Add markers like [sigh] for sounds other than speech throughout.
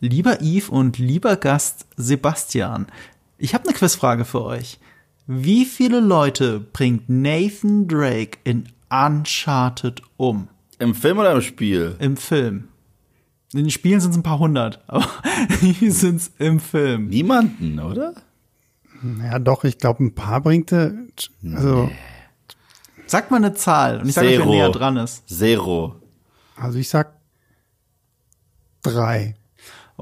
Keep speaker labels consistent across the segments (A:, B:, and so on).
A: Lieber Yves und lieber Gast Sebastian, ich habe eine Quizfrage für euch. Wie viele Leute bringt Nathan Drake in Uncharted um?
B: Im Film oder im Spiel?
A: Im Film. In den Spielen sind es ein paar hundert, [laughs] aber hier sind es im Film.
B: Niemanden, oder?
C: Ja, doch, ich glaube, ein paar bringt er. Also, nee.
A: Sag mal eine Zahl und ich sage euch, wer näher dran ist.
B: Zero.
C: Also ich sag drei.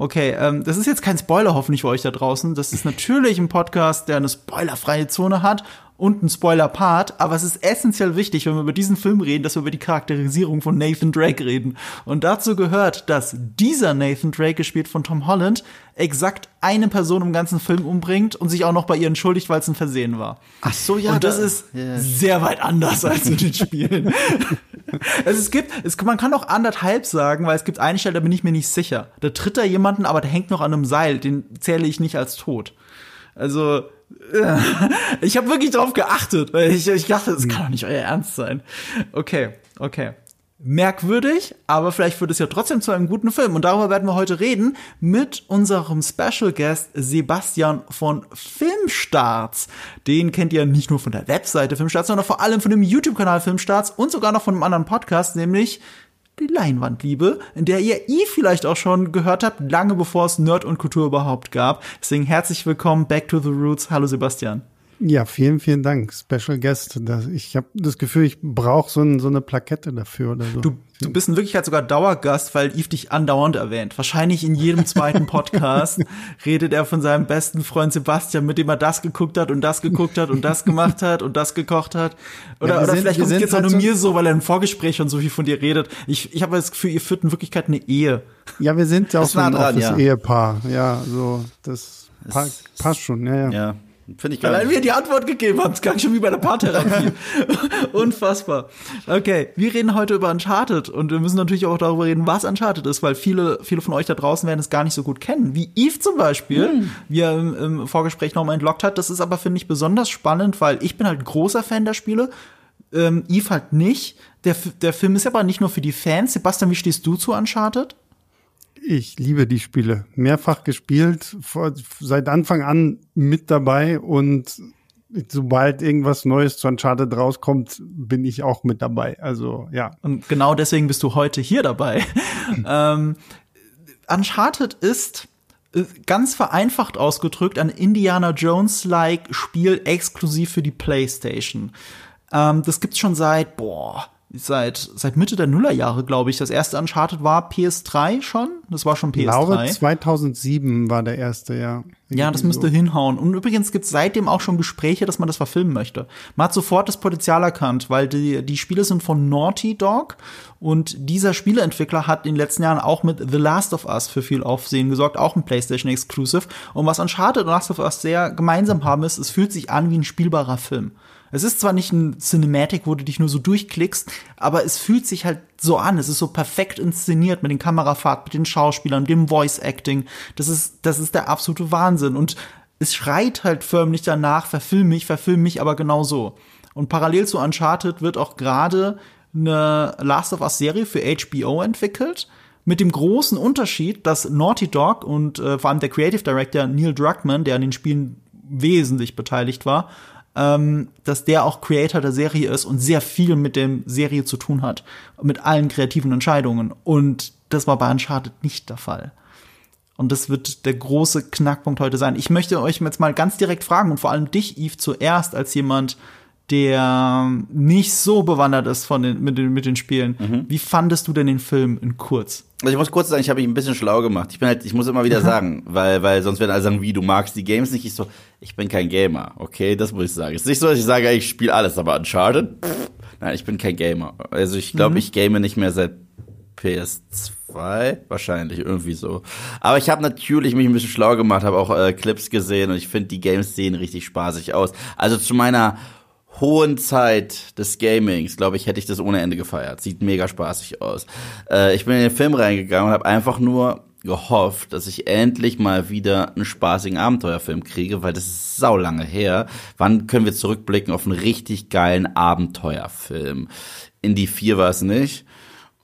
A: Okay, ähm, das ist jetzt kein Spoiler hoffentlich für euch da draußen. Das ist natürlich ein Podcast, der eine spoilerfreie Zone hat und ein Spoiler-Part, aber es ist essentiell wichtig, wenn wir über diesen Film reden, dass wir über die Charakterisierung von Nathan Drake reden. Und dazu gehört, dass dieser Nathan Drake, gespielt von Tom Holland, exakt eine Person im ganzen Film umbringt und sich auch noch bei ihr entschuldigt, weil es ein Versehen war.
B: Ach so, ja.
A: Und das da, ist yeah. sehr weit anders als in den Spielen. [laughs] also es gibt, es, man kann auch anderthalb sagen, weil es gibt eine Stelle, da bin ich mir nicht sicher. Da tritt da jemanden, aber der hängt noch an einem Seil, den zähle ich nicht als tot. Also [laughs] ich habe wirklich darauf geachtet, weil ich, ich dachte, das kann doch nicht euer Ernst sein. Okay, okay. Merkwürdig, aber vielleicht wird es ja trotzdem zu einem guten Film. Und darüber werden wir heute reden mit unserem Special Guest Sebastian von Filmstarts. Den kennt ihr nicht nur von der Webseite Filmstarts, sondern vor allem von dem YouTube-Kanal Filmstarts und sogar noch von einem anderen Podcast, nämlich die Leinwandliebe, in der ihr I vielleicht auch schon gehört habt, lange bevor es Nerd und Kultur überhaupt gab. Deswegen herzlich willkommen back to the roots. Hallo Sebastian.
C: Ja, vielen, vielen Dank. Special Guest. Ich habe das Gefühl, ich brauche so, ein, so, eine Plakette dafür oder so.
A: Du, du bist in Wirklichkeit sogar Dauergast, weil Yves dich andauernd erwähnt. Wahrscheinlich in jedem zweiten Podcast [laughs] redet er von seinem besten Freund Sebastian, mit dem er das geguckt hat und das geguckt hat und das gemacht hat und das gekocht hat. Oder, ja, oder sind, vielleicht kommt es jetzt auch nur halt mir so, weil er im Vorgespräch schon so viel von dir redet. Ich, ich habe das Gefühl, ihr führt in Wirklichkeit eine Ehe.
C: Ja, wir sind ja auch so ein Office-Ehepaar. Ja. ja, so, das passt schon. Ja, ja.
B: ja. Finde ich geil.
A: Allein wir die Antwort gegeben haben, es klang schon wie bei der Paartherapie. [laughs] Unfassbar. Okay, wir reden heute über Uncharted und wir müssen natürlich auch darüber reden, was Uncharted ist, weil viele, viele von euch da draußen werden es gar nicht so gut kennen. Wie Eve zum Beispiel, mhm. wie er im, im Vorgespräch nochmal entlockt hat. Das ist aber, finde ich, besonders spannend, weil ich bin halt großer Fan der Spiele. Ähm, Eve halt nicht. Der, der Film ist aber nicht nur für die Fans. Sebastian, wie stehst du zu Uncharted?
C: Ich liebe die Spiele. Mehrfach gespielt, vor, seit Anfang an mit dabei und sobald irgendwas Neues zu Uncharted rauskommt, bin ich auch mit dabei. Also ja.
A: Und genau deswegen bist du heute hier dabei. [laughs] ähm, Uncharted ist äh, ganz vereinfacht ausgedrückt ein Indiana Jones-like Spiel exklusiv für die PlayStation. Ähm, das gibt's schon seit boah seit, seit Mitte der Nullerjahre, glaube ich. Das erste Uncharted war PS3 schon. Das war schon PS3. Ich glaube,
C: 2007 war der erste, ja.
A: Ja, das müsste so. hinhauen. Und übrigens gibt es seitdem auch schon Gespräche, dass man das verfilmen möchte. Man hat sofort das Potenzial erkannt, weil die, die Spiele sind von Naughty Dog und dieser Spieleentwickler hat in den letzten Jahren auch mit The Last of Us für viel Aufsehen gesorgt, auch ein PlayStation Exclusive. Und was Uncharted und Last of Us sehr gemeinsam haben ist, es fühlt sich an wie ein spielbarer Film. Es ist zwar nicht ein Cinematic, wo du dich nur so durchklickst, aber es fühlt sich halt so an. Es ist so perfekt inszeniert mit den Kamerafahrt, mit den Schauspielern, dem Voice Acting. Das ist, das ist der absolute Wahnsinn. Und es schreit halt förmlich danach, verfilm mich, verfilm mich, aber genau so. Und parallel zu Uncharted wird auch gerade eine Last of Us Serie für HBO entwickelt. Mit dem großen Unterschied, dass Naughty Dog und äh, vor allem der Creative Director Neil Druckmann, der an den Spielen wesentlich beteiligt war, ähm, dass der auch Creator der Serie ist und sehr viel mit der Serie zu tun hat, mit allen kreativen Entscheidungen. Und das war bei Uncharted nicht der Fall. Und das wird der große Knackpunkt heute sein. Ich möchte euch jetzt mal ganz direkt fragen und vor allem dich, Yves, zuerst als jemand, der nicht so bewandert ist von den, mit, den, mit den Spielen. Mhm. Wie fandest du denn den Film in kurz?
B: Also ich muss kurz sagen, ich habe mich ein bisschen schlau gemacht. Ich bin halt, ich muss immer wieder sagen, weil, weil sonst werden alle sagen, wie du magst die Games nicht. Ich so, ich bin kein Gamer, okay, das muss ich sagen. Es ist nicht so, dass ich sage, ich spiele alles, aber Uncharted, pff, nein, ich bin kein Gamer. Also ich glaube, mhm. ich game nicht mehr seit PS2 wahrscheinlich irgendwie so. Aber ich habe natürlich mich ein bisschen schlau gemacht, habe auch äh, Clips gesehen und ich finde die Games sehen richtig spaßig aus. Also zu meiner hohen Zeit des Gamings, glaube ich, hätte ich das ohne Ende gefeiert. Sieht mega spaßig aus. Äh, ich bin in den Film reingegangen und habe einfach nur gehofft, dass ich endlich mal wieder einen spaßigen Abenteuerfilm kriege, weil das ist sau lange her. Wann können wir zurückblicken auf einen richtig geilen Abenteuerfilm? In die vier war es nicht.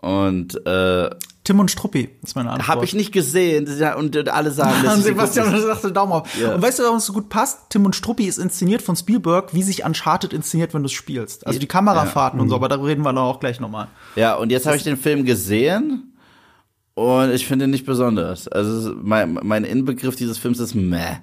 B: Und äh,
A: Tim und Struppi ist meine Antwort.
B: Hab ich nicht gesehen und, alle sagen, [laughs] sie
A: Sebastian
B: gucken
A: sagte Daumen auf.
B: Ja.
A: Und weißt du, warum es so gut passt? Tim und Struppi ist inszeniert von Spielberg, wie sich Uncharted inszeniert, wenn du es spielst. Also die Kamerafahrten und so, aber da reden wir dann auch gleich nochmal.
B: Ja, und jetzt habe ich den Film gesehen und ich finde ihn nicht besonders. Also mein, mein Inbegriff dieses Films ist meh.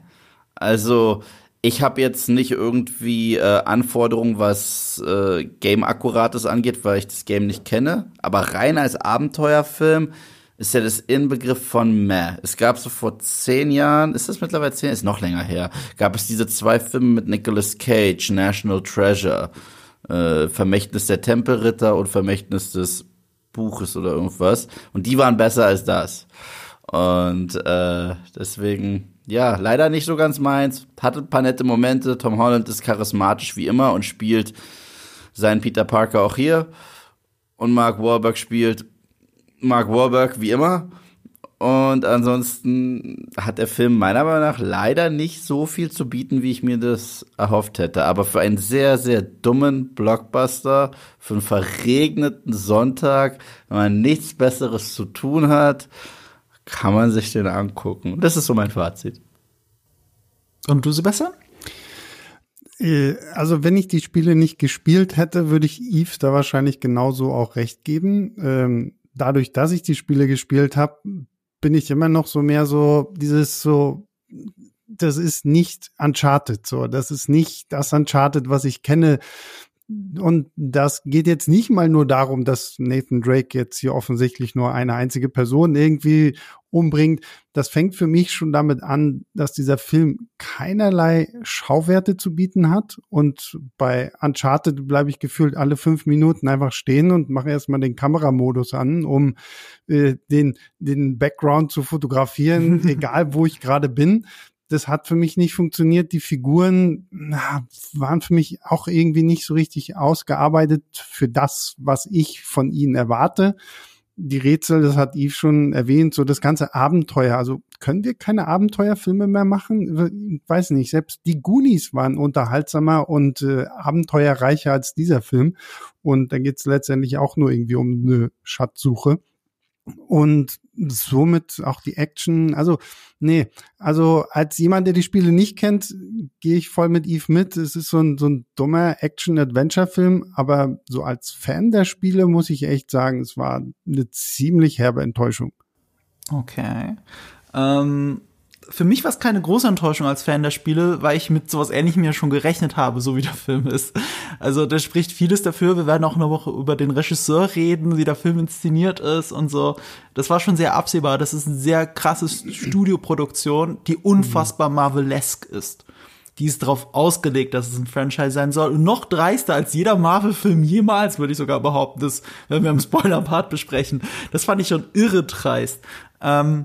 B: Also ich habe jetzt nicht irgendwie äh, Anforderungen, was äh, Game-Akkurates angeht, weil ich das Game nicht kenne. Aber rein als Abenteuerfilm ist ja das Inbegriff von meh. Es gab so vor zehn Jahren, ist das mittlerweile zehn, ist noch länger her, gab es diese zwei Filme mit Nicolas Cage, National Treasure, äh, Vermächtnis der Tempelritter und Vermächtnis des Buches oder irgendwas. Und die waren besser als das. Und äh, deswegen, ja, leider nicht so ganz meins. Hatte ein paar nette Momente. Tom Holland ist charismatisch wie immer und spielt seinen Peter Parker auch hier. Und Mark Wahlberg spielt Mark Wahlberg wie immer. Und ansonsten hat der Film meiner Meinung nach leider nicht so viel zu bieten, wie ich mir das erhofft hätte. Aber für einen sehr, sehr dummen Blockbuster, für einen verregneten Sonntag, wenn man nichts Besseres zu tun hat, kann man sich den angucken. Das ist so mein Fazit.
A: Und du, Sebastian?
C: Äh, Also wenn ich die Spiele nicht gespielt hätte, würde ich Yves da wahrscheinlich genauso auch recht geben. Ähm, dadurch, dass ich die Spiele gespielt habe, bin ich immer noch so mehr so dieses so, das ist nicht Uncharted so, das ist nicht das Uncharted, was ich kenne. Und das geht jetzt nicht mal nur darum, dass Nathan Drake jetzt hier offensichtlich nur eine einzige Person irgendwie umbringt. Das fängt für mich schon damit an, dass dieser Film keinerlei Schauwerte zu bieten hat. Und bei Uncharted bleibe ich gefühlt alle fünf Minuten einfach stehen und mache erstmal den Kameramodus an, um äh, den, den Background zu fotografieren, [laughs] egal wo ich gerade bin das hat für mich nicht funktioniert. Die Figuren na, waren für mich auch irgendwie nicht so richtig ausgearbeitet für das, was ich von ihnen erwarte. Die Rätsel, das hat Yves schon erwähnt, so das ganze Abenteuer. Also können wir keine Abenteuerfilme mehr machen? Ich weiß nicht. Selbst die Goonies waren unterhaltsamer und äh, abenteuerreicher als dieser Film. Und da geht es letztendlich auch nur irgendwie um eine Schatzsuche. Und somit auch die Action. Also, nee, also als jemand, der die Spiele nicht kennt, gehe ich voll mit Eve mit. Es ist so ein, so ein dummer Action-Adventure-Film, aber so als Fan der Spiele muss ich echt sagen, es war eine ziemlich herbe Enttäuschung.
A: Okay. Ähm, für mich war es keine große Enttäuschung als Fan der Spiele, weil ich mit sowas ähnlichem ja schon gerechnet habe, so wie der Film ist. Also da spricht vieles dafür. Wir werden auch eine Woche über den Regisseur reden, wie der Film inszeniert ist und so. Das war schon sehr absehbar. Das ist eine sehr krasse Studioproduktion, die unfassbar Marvelesque ist. Die ist darauf ausgelegt, dass es ein Franchise sein soll. Und noch dreister als jeder Marvel-Film jemals, würde ich sogar behaupten, das, wenn wir im Spoiler-Part besprechen. Das fand ich schon irre dreist. Ähm,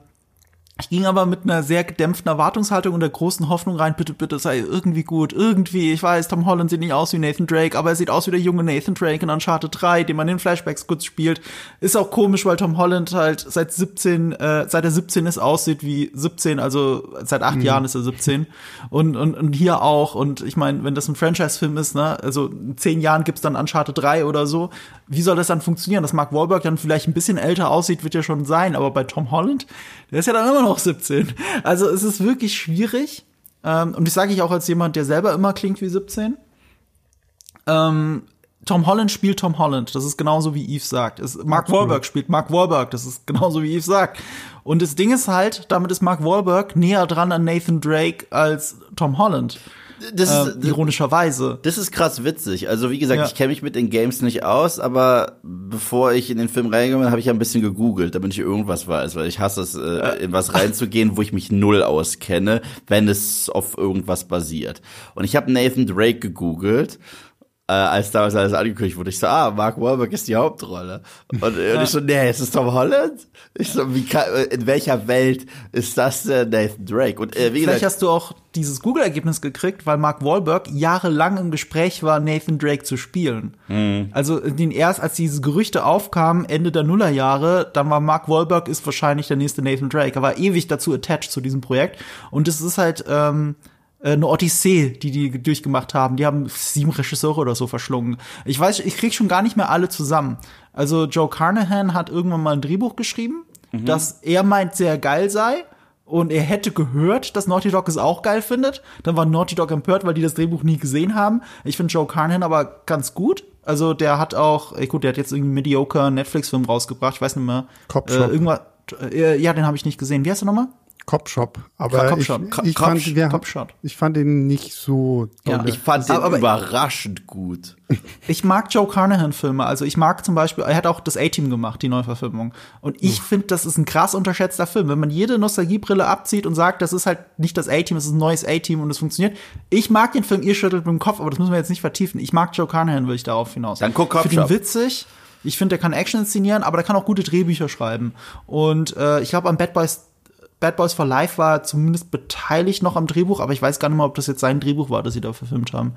A: ich ging aber mit einer sehr gedämpften Erwartungshaltung und der großen Hoffnung rein, bitte, bitte sei irgendwie gut, irgendwie. Ich weiß, Tom Holland sieht nicht aus wie Nathan Drake, aber er sieht aus wie der junge Nathan Drake in Uncharted 3, den man in Flashbacks kurz spielt. Ist auch komisch, weil Tom Holland halt seit 17, äh, seit er 17 ist, aussieht wie 17, also seit acht mhm. Jahren ist er 17. Und, und, und hier auch. Und ich meine, wenn das ein Franchise-Film ist, ne, also in zehn Jahren gibt's dann Uncharted 3 oder so, wie soll das dann funktionieren? Dass Mark Wahlberg dann vielleicht ein bisschen älter aussieht, wird ja schon sein, aber bei Tom Holland, der ist ja dann immer noch 17. Also es ist wirklich schwierig. Ähm, und das sage ich auch als jemand, der selber immer klingt wie 17. Ähm, Tom Holland spielt Tom Holland. Das ist genauso wie Eve sagt. Es, Mark Wahlberg spielt Mark Wahlberg. Das ist genauso wie Eve sagt. Und das Ding ist halt, damit ist Mark Wahlberg näher dran an Nathan Drake als Tom Holland.
B: Das ist,
A: ironischerweise.
B: Das ist krass witzig. Also wie gesagt,
A: Ja.
B: ich kenne mich mit den Games nicht aus, aber bevor ich in den Film reingegangen bin, habe ich ja ein bisschen gegoogelt, damit ich irgendwas weiß, weil ich hasse es, äh, in was reinzugehen, wo ich mich null auskenne, wenn es auf irgendwas basiert. Und ich habe Nathan Drake gegoogelt. Äh, als damals alles angekündigt wurde, ich so, ah, Mark Wahlberg ist die Hauptrolle. Und, und ich so, nee, ist es Tom Holland? Ich so, wie kann, in welcher Welt ist das denn Nathan Drake? Und äh, wie
A: Vielleicht
B: gesagt,
A: hast du auch dieses Google-Ergebnis gekriegt, weil Mark Wahlberg jahrelang im Gespräch war, Nathan Drake zu spielen.
B: Mhm.
A: Also den erst, als diese Gerüchte aufkamen, Ende der Nullerjahre, dann war Mark Wahlberg ist wahrscheinlich der nächste Nathan Drake. Er war ewig dazu attached zu diesem Projekt. Und es ist halt ähm, äh, eine Odyssee, die die durchgemacht haben. Die haben sieben Regisseure oder so verschlungen. Ich weiß, ich krieg schon gar nicht mehr alle zusammen. Also Joe Carnahan hat irgendwann mal ein Drehbuch geschrieben dass er meint, sehr geil sei. Und er hätte gehört, dass Naughty Dog es auch geil findet. Dann war Naughty Dog empört, weil die das Drehbuch nie gesehen haben. Ich finde Joe Carnahan aber ganz gut. Also der hat auch, ey, gut, der hat jetzt irgendwie einen mediocre Netflix-Film rausgebracht. Ich weiß nicht mehr.
C: Cop
A: Äh, irgendwas. Äh, ja, den habe ich nicht gesehen. Wie heißt der nochmal?
C: Cop Shop. Aber
A: Cop
C: ich, ich,
B: Cop-
C: fand, wir,
A: Cop Shop.
C: ich fand ihn nicht so
A: Ja.
B: Ich fand
A: aber-
B: überraschend gut. [laughs]
A: Ich mag Joe Carnahan-Filme. Also ich mag zum Beispiel, er hat auch das A-Team gemacht, die Neuverfilmung. Und ich finde, das ist ein krass unterschätzter Film. Wenn man jede Nostalgiebrille abzieht und sagt, das ist halt nicht das A-Team, es ist ein neues A-Team und es funktioniert. Ich mag den Film, ihr schüttelt mit dem Kopf, aber das müssen wir jetzt nicht vertiefen. Ich mag Joe Carnahan, will ich darauf hinaus.
B: Dann guck Cop
A: Ich finde ihn witzig. Ich finde, der kann Action inszenieren, aber der kann auch gute Drehbücher schreiben. Und äh, ich glaube, am Bad Boys Bad Boys for Life war zumindest beteiligt noch am Drehbuch, aber ich weiß gar nicht mal, ob das jetzt sein Drehbuch war, das sie da verfilmt haben.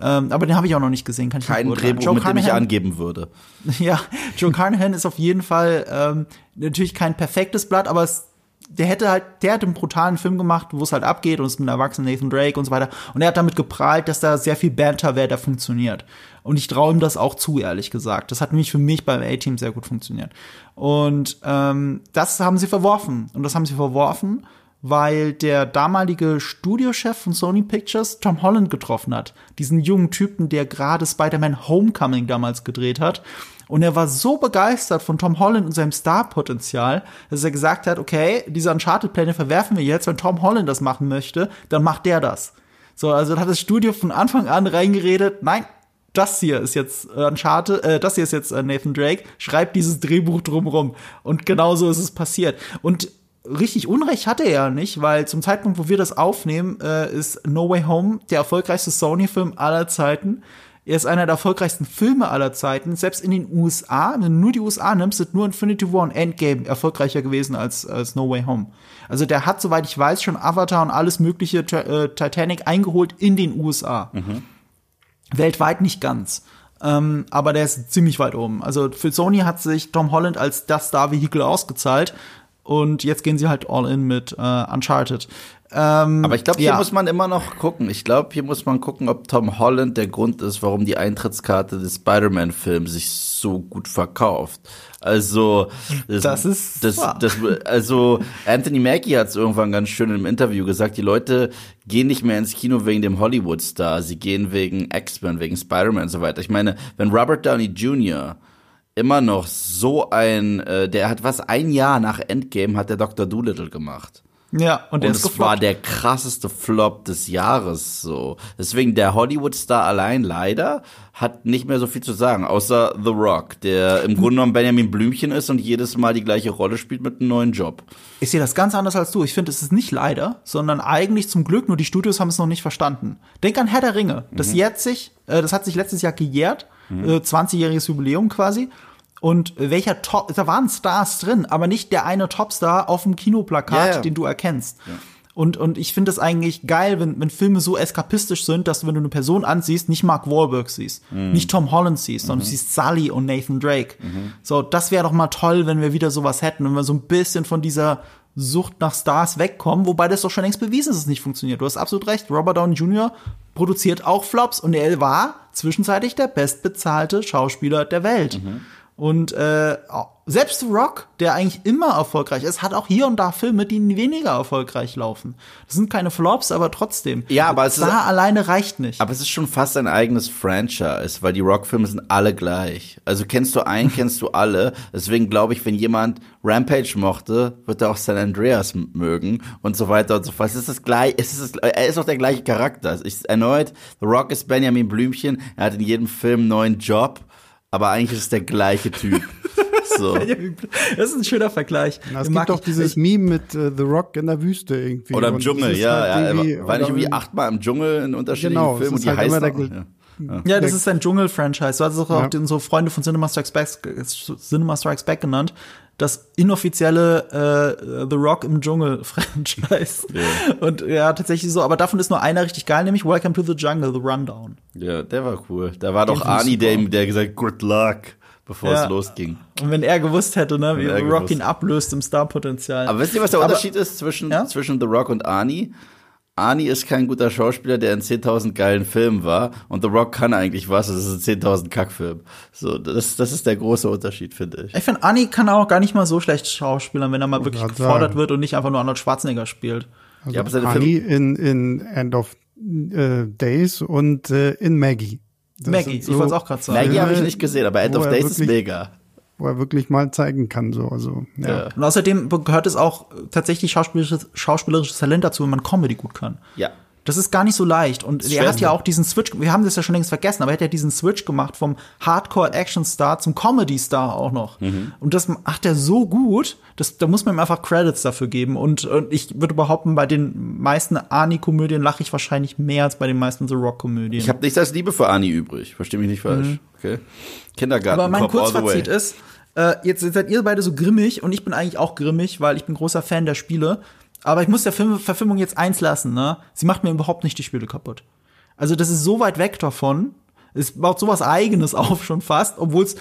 A: Ähm, aber den habe ich auch noch nicht gesehen. Kann ich nicht
B: Kein
A: beurteilen.
B: Drehbuch,
A: Joe
B: mit dem ich
A: Carnahan-
B: angeben würde. [laughs]
A: ja, Joe Carnahan ist auf jeden Fall ähm, natürlich kein perfektes Blatt, aber es, der hätte halt, der hat einen brutalen Film gemacht, wo es halt abgeht und es mit einem erwachsenen Nathan Drake und so weiter. Und er hat damit geprahlt, dass da sehr viel Banter wäre, der funktioniert. Und ich traue ihm das auch zu, ehrlich gesagt. Das hat nämlich für mich beim A-Team sehr gut funktioniert. Und ähm, das haben sie verworfen. Und das haben sie verworfen, weil der damalige Studiochef von Sony Pictures Tom Holland getroffen hat. Diesen jungen Typen, der gerade Spider-Man Homecoming damals gedreht hat. Und er war so begeistert von Tom Holland und seinem Star-Potenzial, dass er gesagt hat, okay, diese Uncharted-Pläne verwerfen wir jetzt. Wenn Tom Holland das machen möchte, dann macht der das. So, also hat das Studio von Anfang an reingeredet, nein, das hier ist jetzt äh, Uncharted, äh, das hier ist jetzt äh, Nathan Drake, schreibt dieses Drehbuch drumrum. Und genau so ist es passiert. Und richtig Unrecht hatte er ja nicht, weil zum Zeitpunkt, wo wir das aufnehmen, äh, ist No Way Home der erfolgreichste Sony-Film aller Zeiten. Er ist einer der erfolgreichsten Filme aller Zeiten. Selbst in den USA, wenn du nur die USA nimmst, sind nur Infinity War und Endgame erfolgreicher gewesen als, als No Way Home. Also der hat, soweit ich weiß, schon Avatar und alles mögliche äh, Titanic eingeholt in den USA. Weltweit nicht ganz. Ähm, aber der ist ziemlich weit oben. Also für Sony hat sich Tom Holland als das Star-Vehikel ausgezahlt. Und jetzt gehen sie halt all in mit äh, Uncharted. Ähm,
B: Aber ich glaube, hier
A: ja.
B: muss man immer noch gucken. Ich glaube, hier muss man gucken, ob Tom Holland der Grund ist, warum die Eintrittskarte des Spider-Man-Films sich so gut verkauft. Also
A: Das ist
B: das, das, also Anthony Mackie hat es irgendwann ganz schön im Interview gesagt. Die Leute gehen nicht mehr ins Kino wegen dem Hollywood-Star, sie gehen wegen X-Men, wegen Spider-Man und so weiter. Ich meine, wenn Robert Downey Jr. immer noch so ein, äh, der hat was ein Jahr nach Endgame hat der Dr. Doolittle gemacht.
A: Ja, und
B: Und es war
A: gefloppt.
B: der krasseste Flop des Jahres so. Deswegen der Hollywood-Star allein leider hat nicht mehr so viel zu sagen, außer The Rock, der im Grunde genommen Benjamin Blümchen ist und jedes Mal die gleiche Rolle spielt mit einem neuen Job.
A: Ich sehe das ganz anders als du. Ich finde, es ist nicht leider, sondern eigentlich zum Glück, nur die Studios haben es noch nicht verstanden. Denk an Herr der Ringe. Das jährt sich, äh, das hat sich letztes Jahr gejährt, äh, 20-jähriges Jubiläum quasi. Und welcher Top, da waren Stars drin, aber nicht der eine Topstar auf dem Kinoplakat,
B: Ja, ja.
A: den du erkennst. Und, und ich finde es eigentlich geil, wenn, wenn Filme so eskapistisch sind, dass du, wenn du eine Person ansiehst, nicht Mark Wahlberg siehst, nicht Tom Holland siehst, sondern du siehst Sully und Nathan Drake. So, das wäre doch mal toll, wenn wir wieder sowas hätten, wenn wir so ein bisschen von dieser Sucht nach Stars wegkommen, wobei das doch schon längst bewiesen ist, dass es nicht funktioniert. Du hast absolut recht. Robert Downey Jr. produziert auch Flops und er war zwischenzeitlich der bestbezahlte Schauspieler der Welt. Und äh, selbst The Rock, der eigentlich immer erfolgreich ist, hat auch hier und da Filme, die weniger erfolgreich laufen. Das sind keine Flops, aber trotzdem.
B: Ja, aber es ist-
A: da alleine reicht nicht.
B: Aber es ist schon fast ein eigenes Franchise, weil die Rock-Filme sind alle gleich. Also kennst du einen, [laughs] kennst du alle. Deswegen glaube ich, wenn jemand Rampage mochte, wird er auch San Andreas mögen und so weiter und so fort. Es ist das gleiche, es ist das, er ist auch der gleiche Charakter. Ich, erneut, The Rock ist Benjamin Blümchen, er hat in jedem Film einen neuen Job, aber eigentlich ist es der gleiche Typ. [laughs] So.
A: Das ist ein schöner Vergleich.
C: Na, es
A: Den mag
C: gibt doch
A: ich-
C: dieses Meme mit äh, The Rock in der Wüste irgendwie.
B: Oder im Dschungel, ja,
C: halt
B: ja.
C: Irgendwie-
B: war, nicht irgendwie achtmal im Dschungel in unterschiedlichen
C: Genau,
B: Filmen und die
C: halt
B: heißen
C: immer
B: auch,
C: der
B: ja.
A: Ja, das ist ein Dschungel-Franchise. Du hast es auch
C: Ja.
A: den so Freunde von Cinema Strikes Back, Cinema Strikes Back genannt. Das inoffizielle äh, The Rock im Dschungel-Franchise. [laughs] Und ja, tatsächlich so. Aber davon ist nur einer richtig geil, nämlich Welcome to the Jungle, The Rundown.
B: Ja, der war cool. Da war doch
A: find ich
B: Arnie, der, der gesagt, good luck, bevor
A: Ja.
B: es losging.
A: Und wenn er gewusst hätte, ne, wie
B: er
A: Rock
B: gewusst.
A: ihn ablöst im Star-Potenzial.
B: Aber wisst ihr, was der
A: Aber-
B: Unterschied ist zwischen,
A: Ja?
B: zwischen The Rock und Arnie? Arnie ist kein guter Schauspieler, der in 10.000 geilen Filmen war und The Rock kann eigentlich was, das ist ein 10.000 Kackfilm. So, das, das ist der große Unterschied, finde ich.
A: Ich finde, Arnie kann auch gar nicht mal so schlecht schauspielern, wenn er mal wirklich
C: grad
A: gefordert
C: sagen.
A: wird und nicht einfach nur Arnold Schwarzenegger spielt.
C: Also
B: Ja, aber seine
C: Arnie in, in End of äh, Days und äh, in Maggie. Das
A: Maggie,
C: sind
A: ich wollte es auch gerade sagen.
B: Maggie habe ich nicht gesehen, aber End of Days ist mega.
C: Wo er wirklich mal zeigen kann, so, also, ja.
B: Ja.
A: Und außerdem gehört es auch tatsächlich schauspielerisches, schauspielerisches Talent dazu, wenn man Comedy gut kann.
B: Ja.
A: Das ist gar nicht so leicht. Und er hat ja auch diesen Switch, wir haben das ja schon längst vergessen, aber er hat ja diesen Switch gemacht vom Hardcore-Action-Star zum Comedy-Star auch noch.
B: Mhm.
A: Und das macht er so gut, das, da muss man ihm einfach Credits dafür geben. Und, und ich würde behaupten, bei den meisten Arnie-Komödien lache ich wahrscheinlich mehr als bei den meisten The Rock-Komödien.
B: Ich habe nichts als Liebe für Arnie übrig. Versteh mich nicht falsch. Okay. Kindergarten.
A: Mhm. Aber mein
B: Cop
A: Kurzfazit ist, äh, jetzt seid ihr beide so grimmig und ich bin eigentlich auch grimmig, weil ich bin großer Fan der Spiele. Aber ich muss der Film Verfilmung jetzt eins lassen, ne? Sie macht mir überhaupt nicht die Spiele kaputt. Also das ist so weit weg davon. Es baut sowas Eigenes [laughs] auf schon fast, obwohl es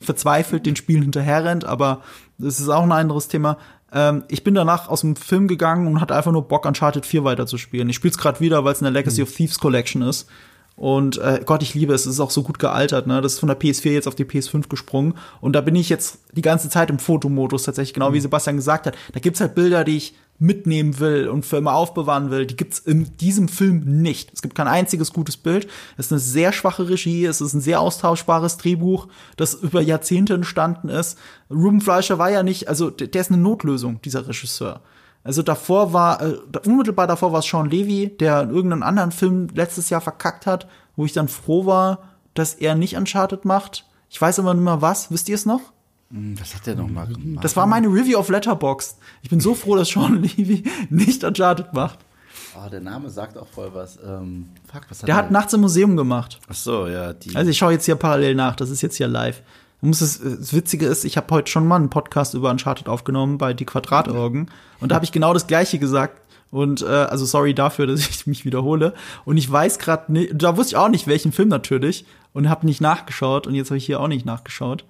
A: verzweifelt den Spielen hinterherrennt, aber das ist auch ein anderes Thema. Ähm, ich bin danach aus dem Film gegangen und hatte einfach nur Bock, Uncharted 4 weiterzuspielen. Ich spiele es gerade wieder, weil es in der Legacy of Thieves Collection ist. Und äh, Gott, ich liebe es. Es ist auch so gut gealtert. Ne? Das ist von der PS4 jetzt auf die PS5 gesprungen. Und da bin ich jetzt die ganze Zeit im Fotomodus tatsächlich, genau wie Sebastian gesagt hat. Da gibt's halt Bilder, die ich mitnehmen will und für immer aufbewahren will. Die gibt's in diesem Film nicht. Es gibt kein einziges gutes Bild. Es ist eine sehr schwache Regie. Es ist ein sehr austauschbares Drehbuch, das über Jahrzehnte entstanden ist. Ruben Fleischer war ja nicht, also der ist eine Notlösung, dieser Regisseur. Also davor war, äh, unmittelbar davor war es Sean Levy, der in irgendeinen anderen Film letztes Jahr verkackt hat, wo ich dann froh war, dass er nicht Uncharted macht. Ich weiß aber nicht mehr was. Wisst ihr es noch?
B: Was hat der noch mal gemacht?
A: Das war meine Review auf Letterboxd. Ich bin so froh, dass Sean [laughs] Levy nicht Uncharted macht.
B: Oh, der Name sagt auch voll was. Ähm, fuck, was hat
A: Der hat nachts im Museum gemacht.
B: Ach so, ja, die.
A: Also ich schaue jetzt hier parallel nach. Das ist jetzt hier live. Es, das Witzige ist, ich habe heute schon mal einen Podcast über Uncharted aufgenommen bei Die Quadratorgen. Und da habe ich genau das Gleiche gesagt. Und äh, also sorry dafür, dass ich mich wiederhole. Und ich weiß gerade nicht, da wusste ich auch nicht, welchen Film natürlich. Und habe nicht nachgeschaut. Und jetzt habe ich hier auch nicht nachgeschaut.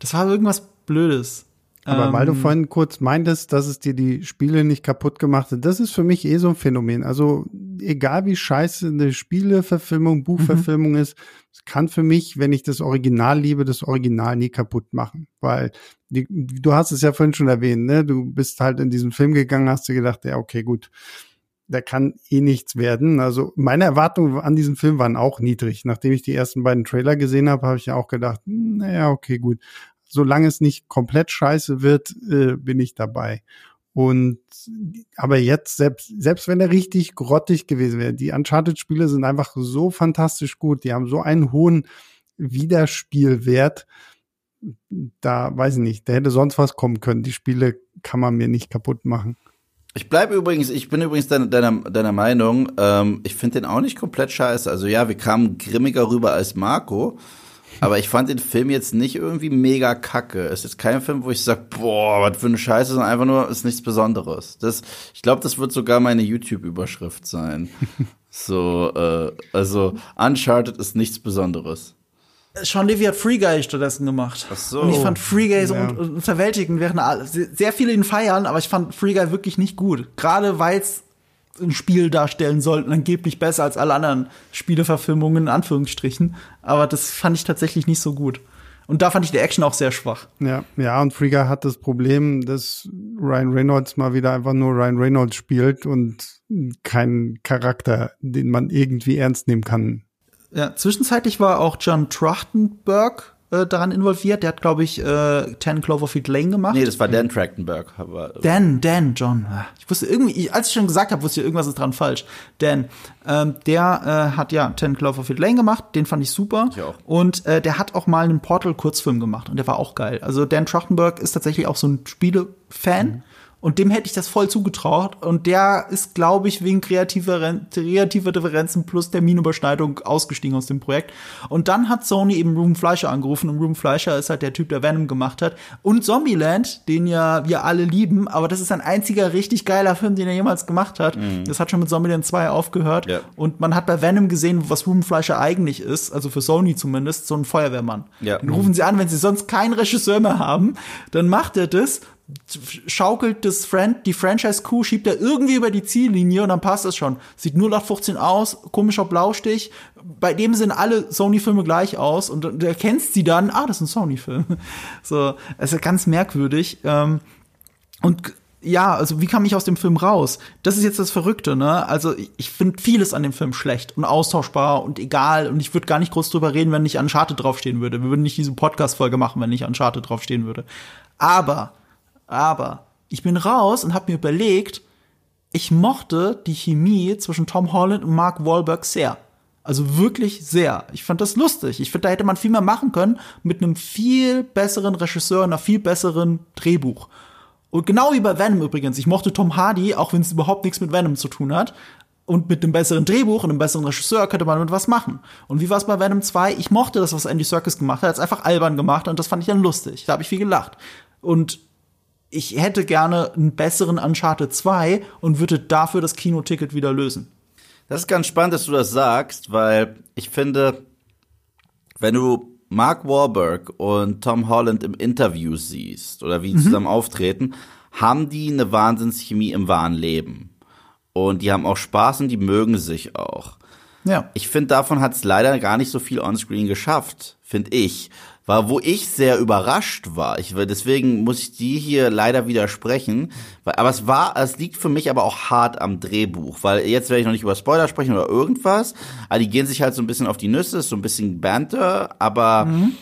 A: Das war irgendwas Blödes.
C: Aber weil du
A: Ähm,
C: vorhin kurz meintest, dass es dir die Spiele nicht kaputt gemacht hat, das ist für mich eh so ein Phänomen. Also egal wie scheiße eine Spieleverfilmung, Buchverfilmung ist, es kann für mich, wenn ich das Original liebe, das Original nie kaputt machen. Weil die, du hast es ja vorhin schon erwähnt, ne? Du bist halt in diesen Film gegangen, hast dir gedacht, ja, okay, gut, da kann eh nichts werden. Also meine Erwartungen an diesem Film waren auch niedrig. Nachdem ich die ersten beiden Trailer gesehen habe, habe ich ja auch gedacht, hm, naja, okay, gut. Solange es nicht komplett scheiße wird, äh, bin ich dabei. Und aber jetzt, selbst, selbst wenn er richtig grottig gewesen wäre, die Uncharted-Spiele sind einfach so fantastisch gut, die haben so einen hohen Wiederspielwert, da weiß ich nicht, da hätte sonst was kommen können. Die Spiele kann man mir nicht kaputt machen.
B: Ich bleibe übrigens, ich bin übrigens deiner, deiner, deiner Meinung. Ähm, ich finde den auch nicht komplett scheiße. Also ja, wir kamen grimmiger rüber als Marco. [laughs] Aber ich fand den Film jetzt nicht irgendwie mega kacke. Es ist kein Film, wo ich sag, boah, was für eine Scheiße, sondern einfach nur, ist nichts Besonderes. Das, ich glaube, das wird sogar meine YouTube-Überschrift sein. [laughs] so, äh, also Uncharted ist nichts Besonderes.
A: Sean Levy hat Free Guy stattdessen gemacht.
B: Ach so.
A: Und ich fand Free Guy so
C: Ja.
A: un- unterwältigend, während sehr viele ihn feiern, aber ich fand Free Guy wirklich nicht gut. Gerade weil es ein Spiel darstellen sollten, angeblich besser als alle anderen Spieleverfilmungen, in Anführungsstrichen. Aber das fand ich tatsächlich nicht so gut. Und da fand ich die Action auch sehr schwach.
C: Ja, ja, und Frieger hat das Problem, dass Ryan Reynolds mal wieder einfach nur Ryan Reynolds spielt und keinen Charakter, den man irgendwie ernst nehmen kann.
A: Ja, zwischenzeitlich war auch John Trachtenberg äh, daran involviert. Der hat, glaube ich, äh, Ten Cloverfield Lane gemacht.
B: Nee, das war Dan Trachtenberg. Aber,
A: Dan, Dan, John. Ah, Ich wusste irgendwie, als ich schon gesagt habe, wusste ich, irgendwas ist dran falsch. Dan, ähm, der äh, hat ja Ten Cloverfield Lane gemacht, den fand ich super.
B: Ich auch.
A: Und äh, der hat auch mal einen Portal-Kurzfilm gemacht und der war auch geil. Also Dan Trachtenberg ist tatsächlich auch so ein Spiele-Fan. Und dem hätte ich das voll zugetraut. Und der ist, glaube ich, wegen kreativer, kreativer Differenzen plus Terminüberschneidung ausgestiegen aus dem Projekt. Und dann hat Sony eben Ruben Fleischer angerufen. Und Ruben Fleischer ist halt der Typ, der Venom gemacht hat. Und Zombieland, den ja wir alle lieben. Aber das ist ein einziger richtig geiler Film, den er jemals gemacht hat. Das hat schon mit Zombieland 2 aufgehört.
B: Ja.
A: Und man hat bei Venom gesehen, was Ruben Fleischer eigentlich ist. Also für Sony zumindest, so ein Feuerwehrmann.
B: Ja.
A: Den rufen sie an, wenn sie sonst keinen Regisseur mehr haben. Dann macht er das schaukelt das Friend, die Franchise-Coup, schiebt er irgendwie über die Ziellinie und dann passt es schon. Sieht 0815 aus, komischer Blaustich. Bei dem sehen alle Sony-Filme gleich aus und du erkennst sie dann, ah, das ist ein Sony-Film. [laughs] So, es ist ganz merkwürdig. Ähm, und ja, also wie kam ich aus dem Film raus? Das ist jetzt das Verrückte, ne? Also ich, finde vieles an dem Film schlecht und austauschbar und egal und ich würde gar nicht groß drüber reden, wenn nicht Uncharted draufstehen würde. Wir würden nicht diese Podcast-Folge machen, wenn nicht Uncharted draufstehen würde. Aber, aber, ich bin raus und habe mir überlegt, ich mochte die Chemie zwischen Tom Holland und Mark Wahlberg sehr. Also wirklich sehr. Ich fand das lustig. Ich finde, da hätte man viel mehr machen können mit einem viel besseren Regisseur, einer viel besseren Drehbuch. Und genau wie bei Venom übrigens. Ich mochte Tom Hardy, auch wenn es überhaupt nichts mit Venom zu tun hat. Und mit einem besseren Drehbuch und einem besseren Regisseur könnte man mit was machen. Und wie war es bei Venom 2? Ich mochte das, was Andy Serkis gemacht hat. Er hat es einfach albern gemacht und das fand ich dann lustig. Da habe ich viel gelacht. Und ich hätte gerne einen besseren Uncharted 2 und würde dafür das Kinoticket wieder lösen.
B: Das ist ganz spannend, dass du das sagst, weil ich finde, wenn du Mark Wahlberg und Tom Holland im Interview siehst oder wie die mhm. zusammen auftreten, haben die eine Wahnsinnschemie im wahren Leben. Und die haben auch Spaß und die mögen sich auch. Ja. Ich finde, davon hat es leider gar nicht so viel onscreen geschafft, finde ich war, wo ich sehr überrascht war. Ich, deswegen muss ich die hier leider widersprechen. Aber es war, es liegt für mich aber auch hart am Drehbuch, weil jetzt werde ich noch nicht über Spoiler sprechen oder irgendwas. Aber die gehen sich halt so ein bisschen auf die Nüsse, so ein bisschen Banter, aber mhm.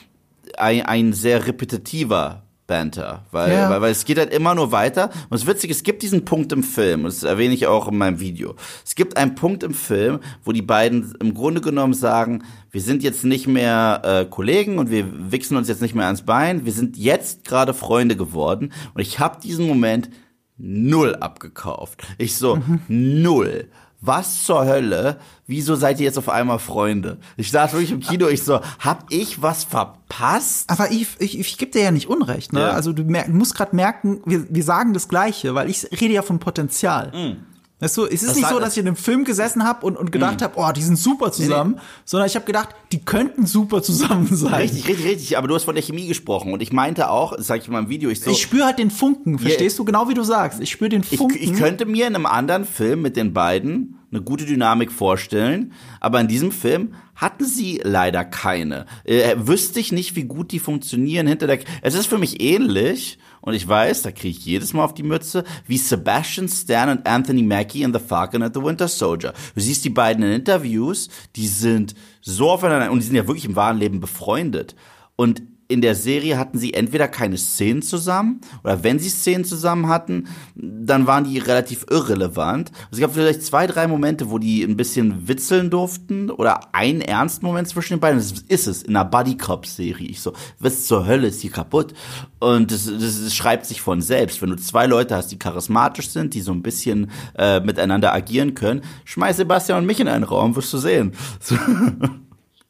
B: ein, ein sehr repetitiver Banter, weil, ja. weil, weil es geht halt immer nur weiter. Und es ist witzig, es gibt diesen Punkt im Film, und das erwähne ich auch in meinem Video. Es gibt einen Punkt im Film, wo die beiden im Grunde genommen sagen, wir sind jetzt nicht mehr äh, Kollegen und wir wichsen uns jetzt nicht mehr ans Bein, wir sind jetzt gerade Freunde geworden. Und ich habe diesen Moment null abgekauft. Ich so, mhm. null was zur Hölle? Wieso seid ihr jetzt auf einmal Freunde? Ich saß wirklich im Kino, ich so, hab ich was verpasst?
A: Aber ich, ich, ich gebe dir ja nicht Unrecht, ne? Ja. Also du, mer musst gerade merken, wir, wir sagen das Gleiche, weil ich rede ja von Potenzial. Mhm. Weißt du, es ist das nicht so, dass ich in einem Film gesessen habe und, und gedacht mhm. habe, oh, die sind super zusammen, nee, nee. sondern ich habe gedacht, die könnten super zusammen [laughs] sein.
B: Richtig, richtig, richtig. Aber du hast von der Chemie gesprochen und ich meinte auch, das sage ich in meinem Video, ich so.
A: Ich spüre halt den Funken, verstehst yeah. du? Genau wie du sagst. Ich spüre den Funken.
B: Ich, ich könnte mir in einem anderen Film mit den beiden eine gute Dynamik vorstellen, aber in diesem Film hatten sie leider keine. Äh, wüsste ich nicht, wie gut die funktionieren hinter der. Es ist für mich ähnlich und ich weiß, da kriege ich jedes Mal auf die Mütze, wie Sebastian Stan und Anthony Mackie in The Falcon and the Winter Soldier. Du siehst die beiden in Interviews, die sind so aufeinander, und die sind ja wirklich im wahren Leben befreundet. Und in der Serie hatten sie entweder keine Szenen zusammen oder wenn sie Szenen zusammen hatten, dann waren die relativ irrelevant. Also es gab vielleicht zwei, drei Momente, wo die ein bisschen witzeln durften oder ein ernsten Moment zwischen den beiden. Das ist es in einer Buddy Cop Serie. Ich so, was zur Hölle ist hier kaputt? Und das, das, das schreibt sich von selbst. Wenn du zwei Leute hast, die charismatisch sind, die so ein bisschen äh, miteinander agieren können, schmeiß Sebastian und mich in einen Raum, wirst du sehen. [laughs] So.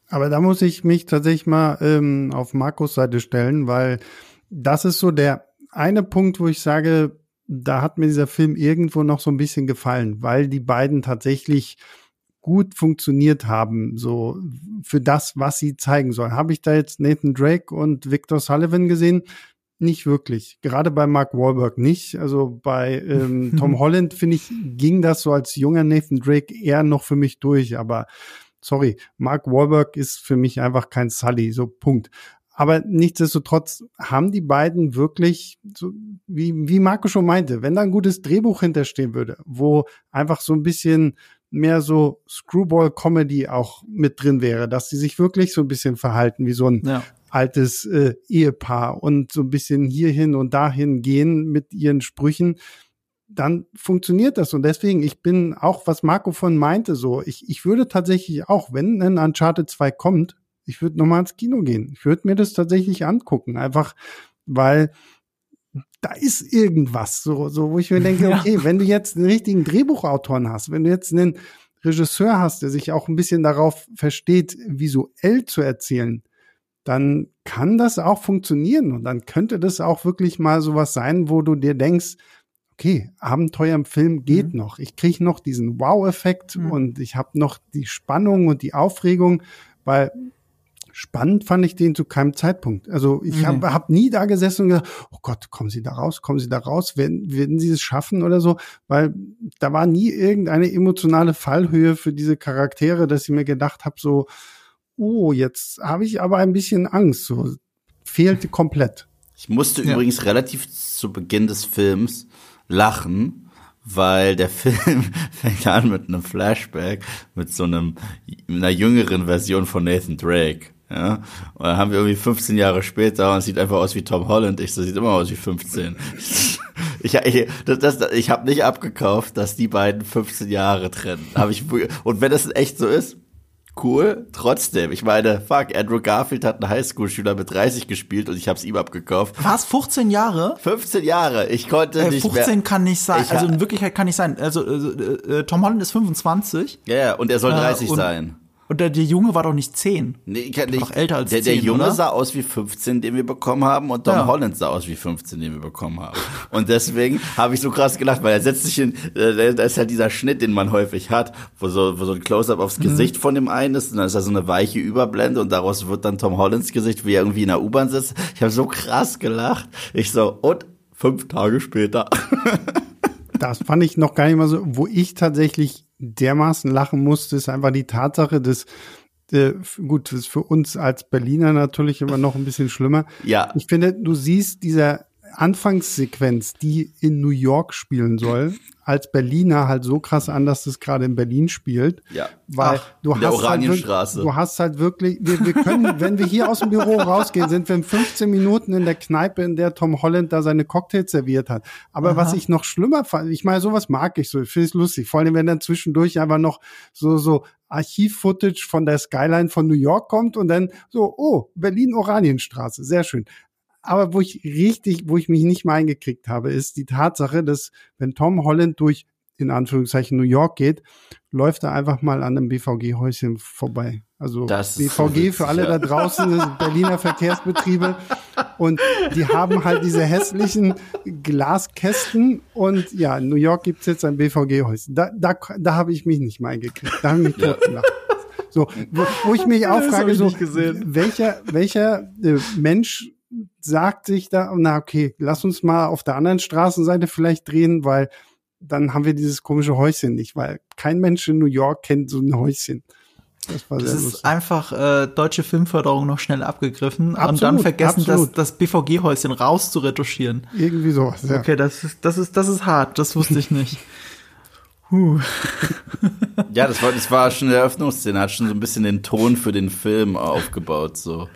C: Aber da muss ich mich tatsächlich mal ähm, auf Markus Seite stellen, weil das ist so der eine Punkt, wo ich sage, da hat mir dieser Film irgendwo noch so ein bisschen gefallen, weil die beiden tatsächlich gut funktioniert haben, so für das, was sie zeigen sollen. Habe ich da jetzt Nathan Drake und Victor Sullivan gesehen? Nicht wirklich. Gerade bei Mark Wahlberg nicht. Also bei ähm, [laughs] Tom Holland, finde ich, ging das so als junger Nathan Drake eher noch für mich durch. Aber sorry, Mark Wahlberg ist für mich einfach kein Sully, so Punkt. Aber nichtsdestotrotz haben die beiden wirklich, so, wie, wie Marco schon meinte, wenn da ein gutes Drehbuch hinterstehen würde, wo einfach so ein bisschen mehr so Screwball-Comedy auch mit drin wäre, dass sie sich wirklich so ein bisschen verhalten wie so ein ja. altes äh, Ehepaar und so ein bisschen hierhin und dahin gehen mit ihren Sprüchen, dann funktioniert das. Und deswegen, ich bin auch, was Marco von meinte, so, ich, ich würde tatsächlich auch, wenn ein Uncharted 2 kommt, ich würde nochmal ins Kino gehen. Ich würde mir das tatsächlich angucken. Einfach, weil da ist irgendwas, so, so wo ich mir denke, okay, ja. wenn du jetzt einen richtigen Drehbuchautoren hast, wenn du jetzt einen Regisseur hast, der sich auch ein bisschen darauf versteht, visuell zu erzählen, dann kann das auch funktionieren und dann könnte das auch wirklich mal sowas sein, wo du dir denkst, okay, Abenteuer im Film geht mhm. noch. Ich kriege noch diesen Wow-Effekt mhm. und ich habe noch die Spannung und die Aufregung, weil spannend fand ich den zu keinem Zeitpunkt. Also ich habe
A: Mhm.
C: hab nie da gesessen und gesagt, oh Gott, kommen Sie da raus, kommen Sie da raus, werden, werden Sie es schaffen oder so, weil da war nie irgendeine emotionale Fallhöhe für diese Charaktere, dass ich mir gedacht habe, so, oh, jetzt habe ich aber ein bisschen Angst, so fehlte komplett.
B: Ich musste
A: Ja.
B: übrigens relativ zu Beginn des Films lachen, weil der [laughs] Film fängt an mit einem Flashback, mit so einem, einer jüngeren Version von Nathan Drake. Ja, und dann haben wir irgendwie 15 Jahre später und es sieht einfach aus wie Tom Holland. Ich so, sieht immer aus wie 15. [laughs] Ich, ich, das, das, ich habe nicht abgekauft, dass die beiden 15 Jahre trennen. Hab ich, und wenn das echt so ist, cool. Trotzdem, ich meine, fuck, Andrew Garfield hat einen Highschool-Schüler mit 30 gespielt und ich habe es ihm abgekauft.
A: War es 15 Jahre?
B: 15 Jahre, ich konnte
A: Äh,
B: nicht
A: 15
B: mehr.
A: kann nicht sein.
B: Ich
A: Also in Wirklichkeit kann nicht sein. Also äh, äh, Tom Holland ist 25
B: Ja, ja, und er soll
A: Äh,
B: 30
A: und-
B: sein.
A: Und der, der Junge war doch nicht 10.
B: Nee, ich nicht.
A: doch älter als
B: der, der
A: 10,
B: Junge
A: oder?
B: sah aus wie 15, den wir bekommen haben, und Tom
A: Ja.
B: Holland sah aus wie 15, den wir bekommen haben. Und deswegen habe ich so krass gelacht, weil er setzt sich in, äh, da ist halt dieser Schnitt, den man häufig hat, wo so, wo so ein Close-up
A: Mhm.
B: aufs Gesicht von dem einen ist, und dann ist da so eine weiche Überblende und daraus wird dann Tom Hollands Gesicht, wie er irgendwie in der U-Bahn sitzt. Ich habe so krass gelacht. Ich so, und fünf Tage später. [laughs]
C: Das fand ich noch gar nicht mal so. Wo ich tatsächlich dermaßen lachen musste, ist einfach die Tatsache, dass äh, gut, das ist für uns als Berliner natürlich immer noch ein bisschen schlimmer.
B: Ja.
C: Ich finde, du siehst dieser Anfangssequenz, die in New York spielen soll, als Berliner halt so krass an, dass das gerade in Berlin spielt.
B: Ja.
C: Weil
A: Ach,
C: du hast halt
B: Oranienstraße.
C: wirklich, du hast halt wirklich, wir, wir können, [laughs] wenn wir hier aus dem Büro rausgehen, sind wir in 15 Minuten in der Kneipe, in der Tom Holland da seine Cocktails serviert hat. Aber was ich noch schlimmer fand, ich meine, sowas mag ich so, ich finde es lustig, vor allem wenn dann zwischendurch einfach noch so, so Archiv-Footage von der Skyline von New York kommt und dann so, oh, Berlin-Oranienstraße, sehr schön. Aber wo ich richtig, wo ich mich nicht mal eingekriegt habe, ist die Tatsache, dass wenn Tom Holland durch in Anführungszeichen New York geht, läuft er einfach mal an einem BVG-Häuschen vorbei. Also
B: Das
C: BVG
B: witzig,
C: für alle
B: ja.
C: da draußen, das Berliner Verkehrsbetriebe. Und die haben halt diese hässlichen Glaskästen. Und ja, in New York gibt's jetzt ein BVG-Häuschen. Da, da, da habe ich mich nicht mal eingekriegt. Da habe ich mich totgelacht. So, wo, wo ich mich [laughs] auch frage, so, welcher, welcher äh, Mensch sagt sich da, na okay, lass uns mal auf der anderen Straßenseite vielleicht drehen, weil dann haben wir dieses komische Häuschen nicht, weil kein Mensch in New York kennt so ein Häuschen. Das war
A: Das
C: sehr
A: ist
C: lustig.
A: einfach äh, deutsche Filmförderung noch schnell abgegriffen und dann
C: Absolut,
A: vergessen, das,
C: absolut.
A: das BVG-Häuschen rauszuretuschieren.
C: Irgendwie sowas, ja.
A: Okay, das ist, das ist, das ist hart, das wusste ich nicht. Huh.
B: Ja, das war, das war schon eine Eröffnungsszene, hat schon so ein bisschen den Ton für den Film aufgebaut, so.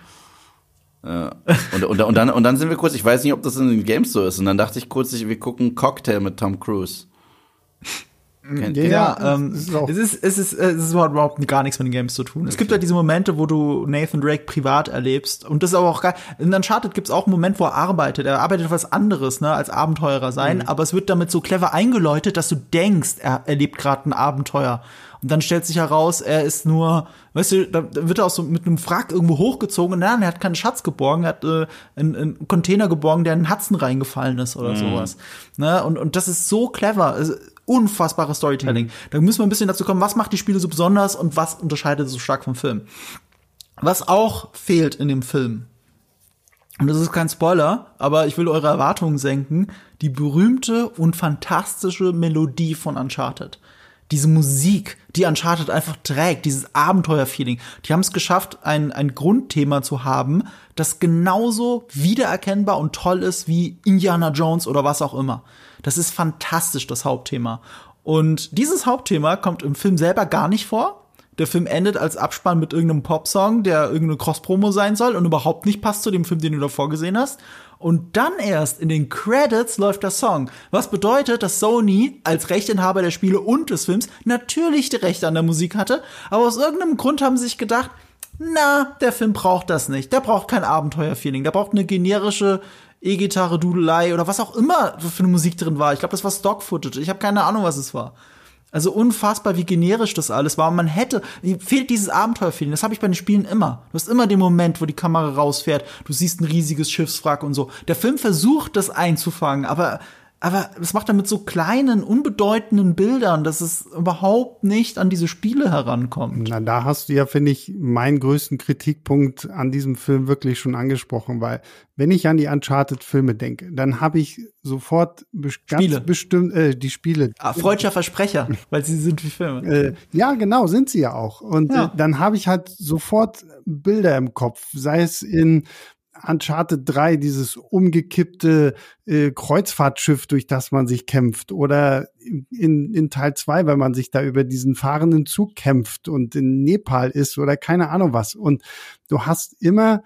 B: Und, und, und, dann, und dann sind wir kurz, ich weiß nicht, ob das in den Games so ist, und dann dachte ich kurz, wir gucken Cocktail mit Tom Cruise. Kennt-
C: Ja,
A: Ja, ähm,
C: es ist
A: es ist, es ist, es ist überhaupt gar nichts mit den Games zu tun. Es gibt ja diese Momente, wo du Nathan Drake privat erlebst. Und das ist aber auch geil. In Uncharted gibt es auch einen Moment, wo er arbeitet. Er arbeitet was anderes, ne, als Abenteurer sein.
C: Mhm.
A: Aber es wird damit so clever eingeläutet, dass du denkst, er erlebt gerade ein Abenteuer. Und dann stellt sich heraus, er ist nur, weißt du, da wird er auch so mit einem Wrack irgendwo hochgezogen. Nein, er hat keinen Schatz geborgen, er hat äh, einen, einen Container geborgen, der in einen Hudson reingefallen ist oder sowas. Ne? Und, und das ist so clever. Es- Unfassbares Storytelling. Da müssen wir ein bisschen dazu kommen, was macht die Spiele so besonders und was unterscheidet es so stark vom Film. Was auch fehlt in dem Film, und das ist kein Spoiler, aber ich will eure Erwartungen senken, die berühmte und fantastische Melodie von Uncharted. Diese Musik, die Uncharted einfach trägt, dieses Abenteuerfeeling. Die haben es geschafft, ein, ein Grundthema zu haben, das genauso wiedererkennbar und toll ist wie Indiana Jones oder was auch immer. Das ist fantastisch, das Hauptthema. Und dieses Hauptthema kommt im Film selber gar nicht vor. Der Film endet als Abspann mit irgendeinem Popsong, der irgendeine Cross-Promo sein soll und überhaupt nicht passt zu dem Film, den du davor gesehen hast. Und dann erst in den Credits läuft der Song. Was bedeutet, dass Sony als Rechteinhaber der Spiele und des Films natürlich die Rechte an der Musik hatte, aber aus irgendeinem Grund haben sie sich gedacht, na, der Film braucht das nicht. Der braucht kein Abenteuerfeeling. Der braucht eine generische E-Gitarre, Dudelei oder was auch immer für eine Musik drin war. Ich glaube, das war Stock-Footage. Ich habe keine Ahnung, was es war. Also unfassbar, wie generisch das alles war. Und man hätte, fehlt dieses Abenteuerfeeling. Das habe ich bei den Spielen immer. Du hast immer den Moment, wo die Kamera rausfährt. Du siehst ein riesiges Schiffswrack und so. Der Film versucht, das einzufangen, aber aber es macht er mit so kleinen, unbedeutenden Bildern, dass es überhaupt nicht an diese Spiele herankommt.
C: Na, da hast du ja, finde ich, meinen größten Kritikpunkt an diesem Film wirklich schon angesprochen, weil wenn ich an die Uncharted-Filme denke, dann habe ich sofort bes
A: Spiele.
C: ganz bestimmt äh, die Spiele.
A: Ah, freudscher Versprecher, [laughs] weil sie sind wie Filme.
C: Äh, ja, genau, sind sie ja auch. Und
A: Ja.
C: Äh, dann habe ich halt sofort Bilder im Kopf, sei es in Uncharted 3, dieses umgekippte äh, Kreuzfahrtschiff, durch das man sich kämpft, oder in, in Teil 2, wenn man sich da über diesen fahrenden Zug kämpft und in Nepal ist oder keine Ahnung was. Und du hast immer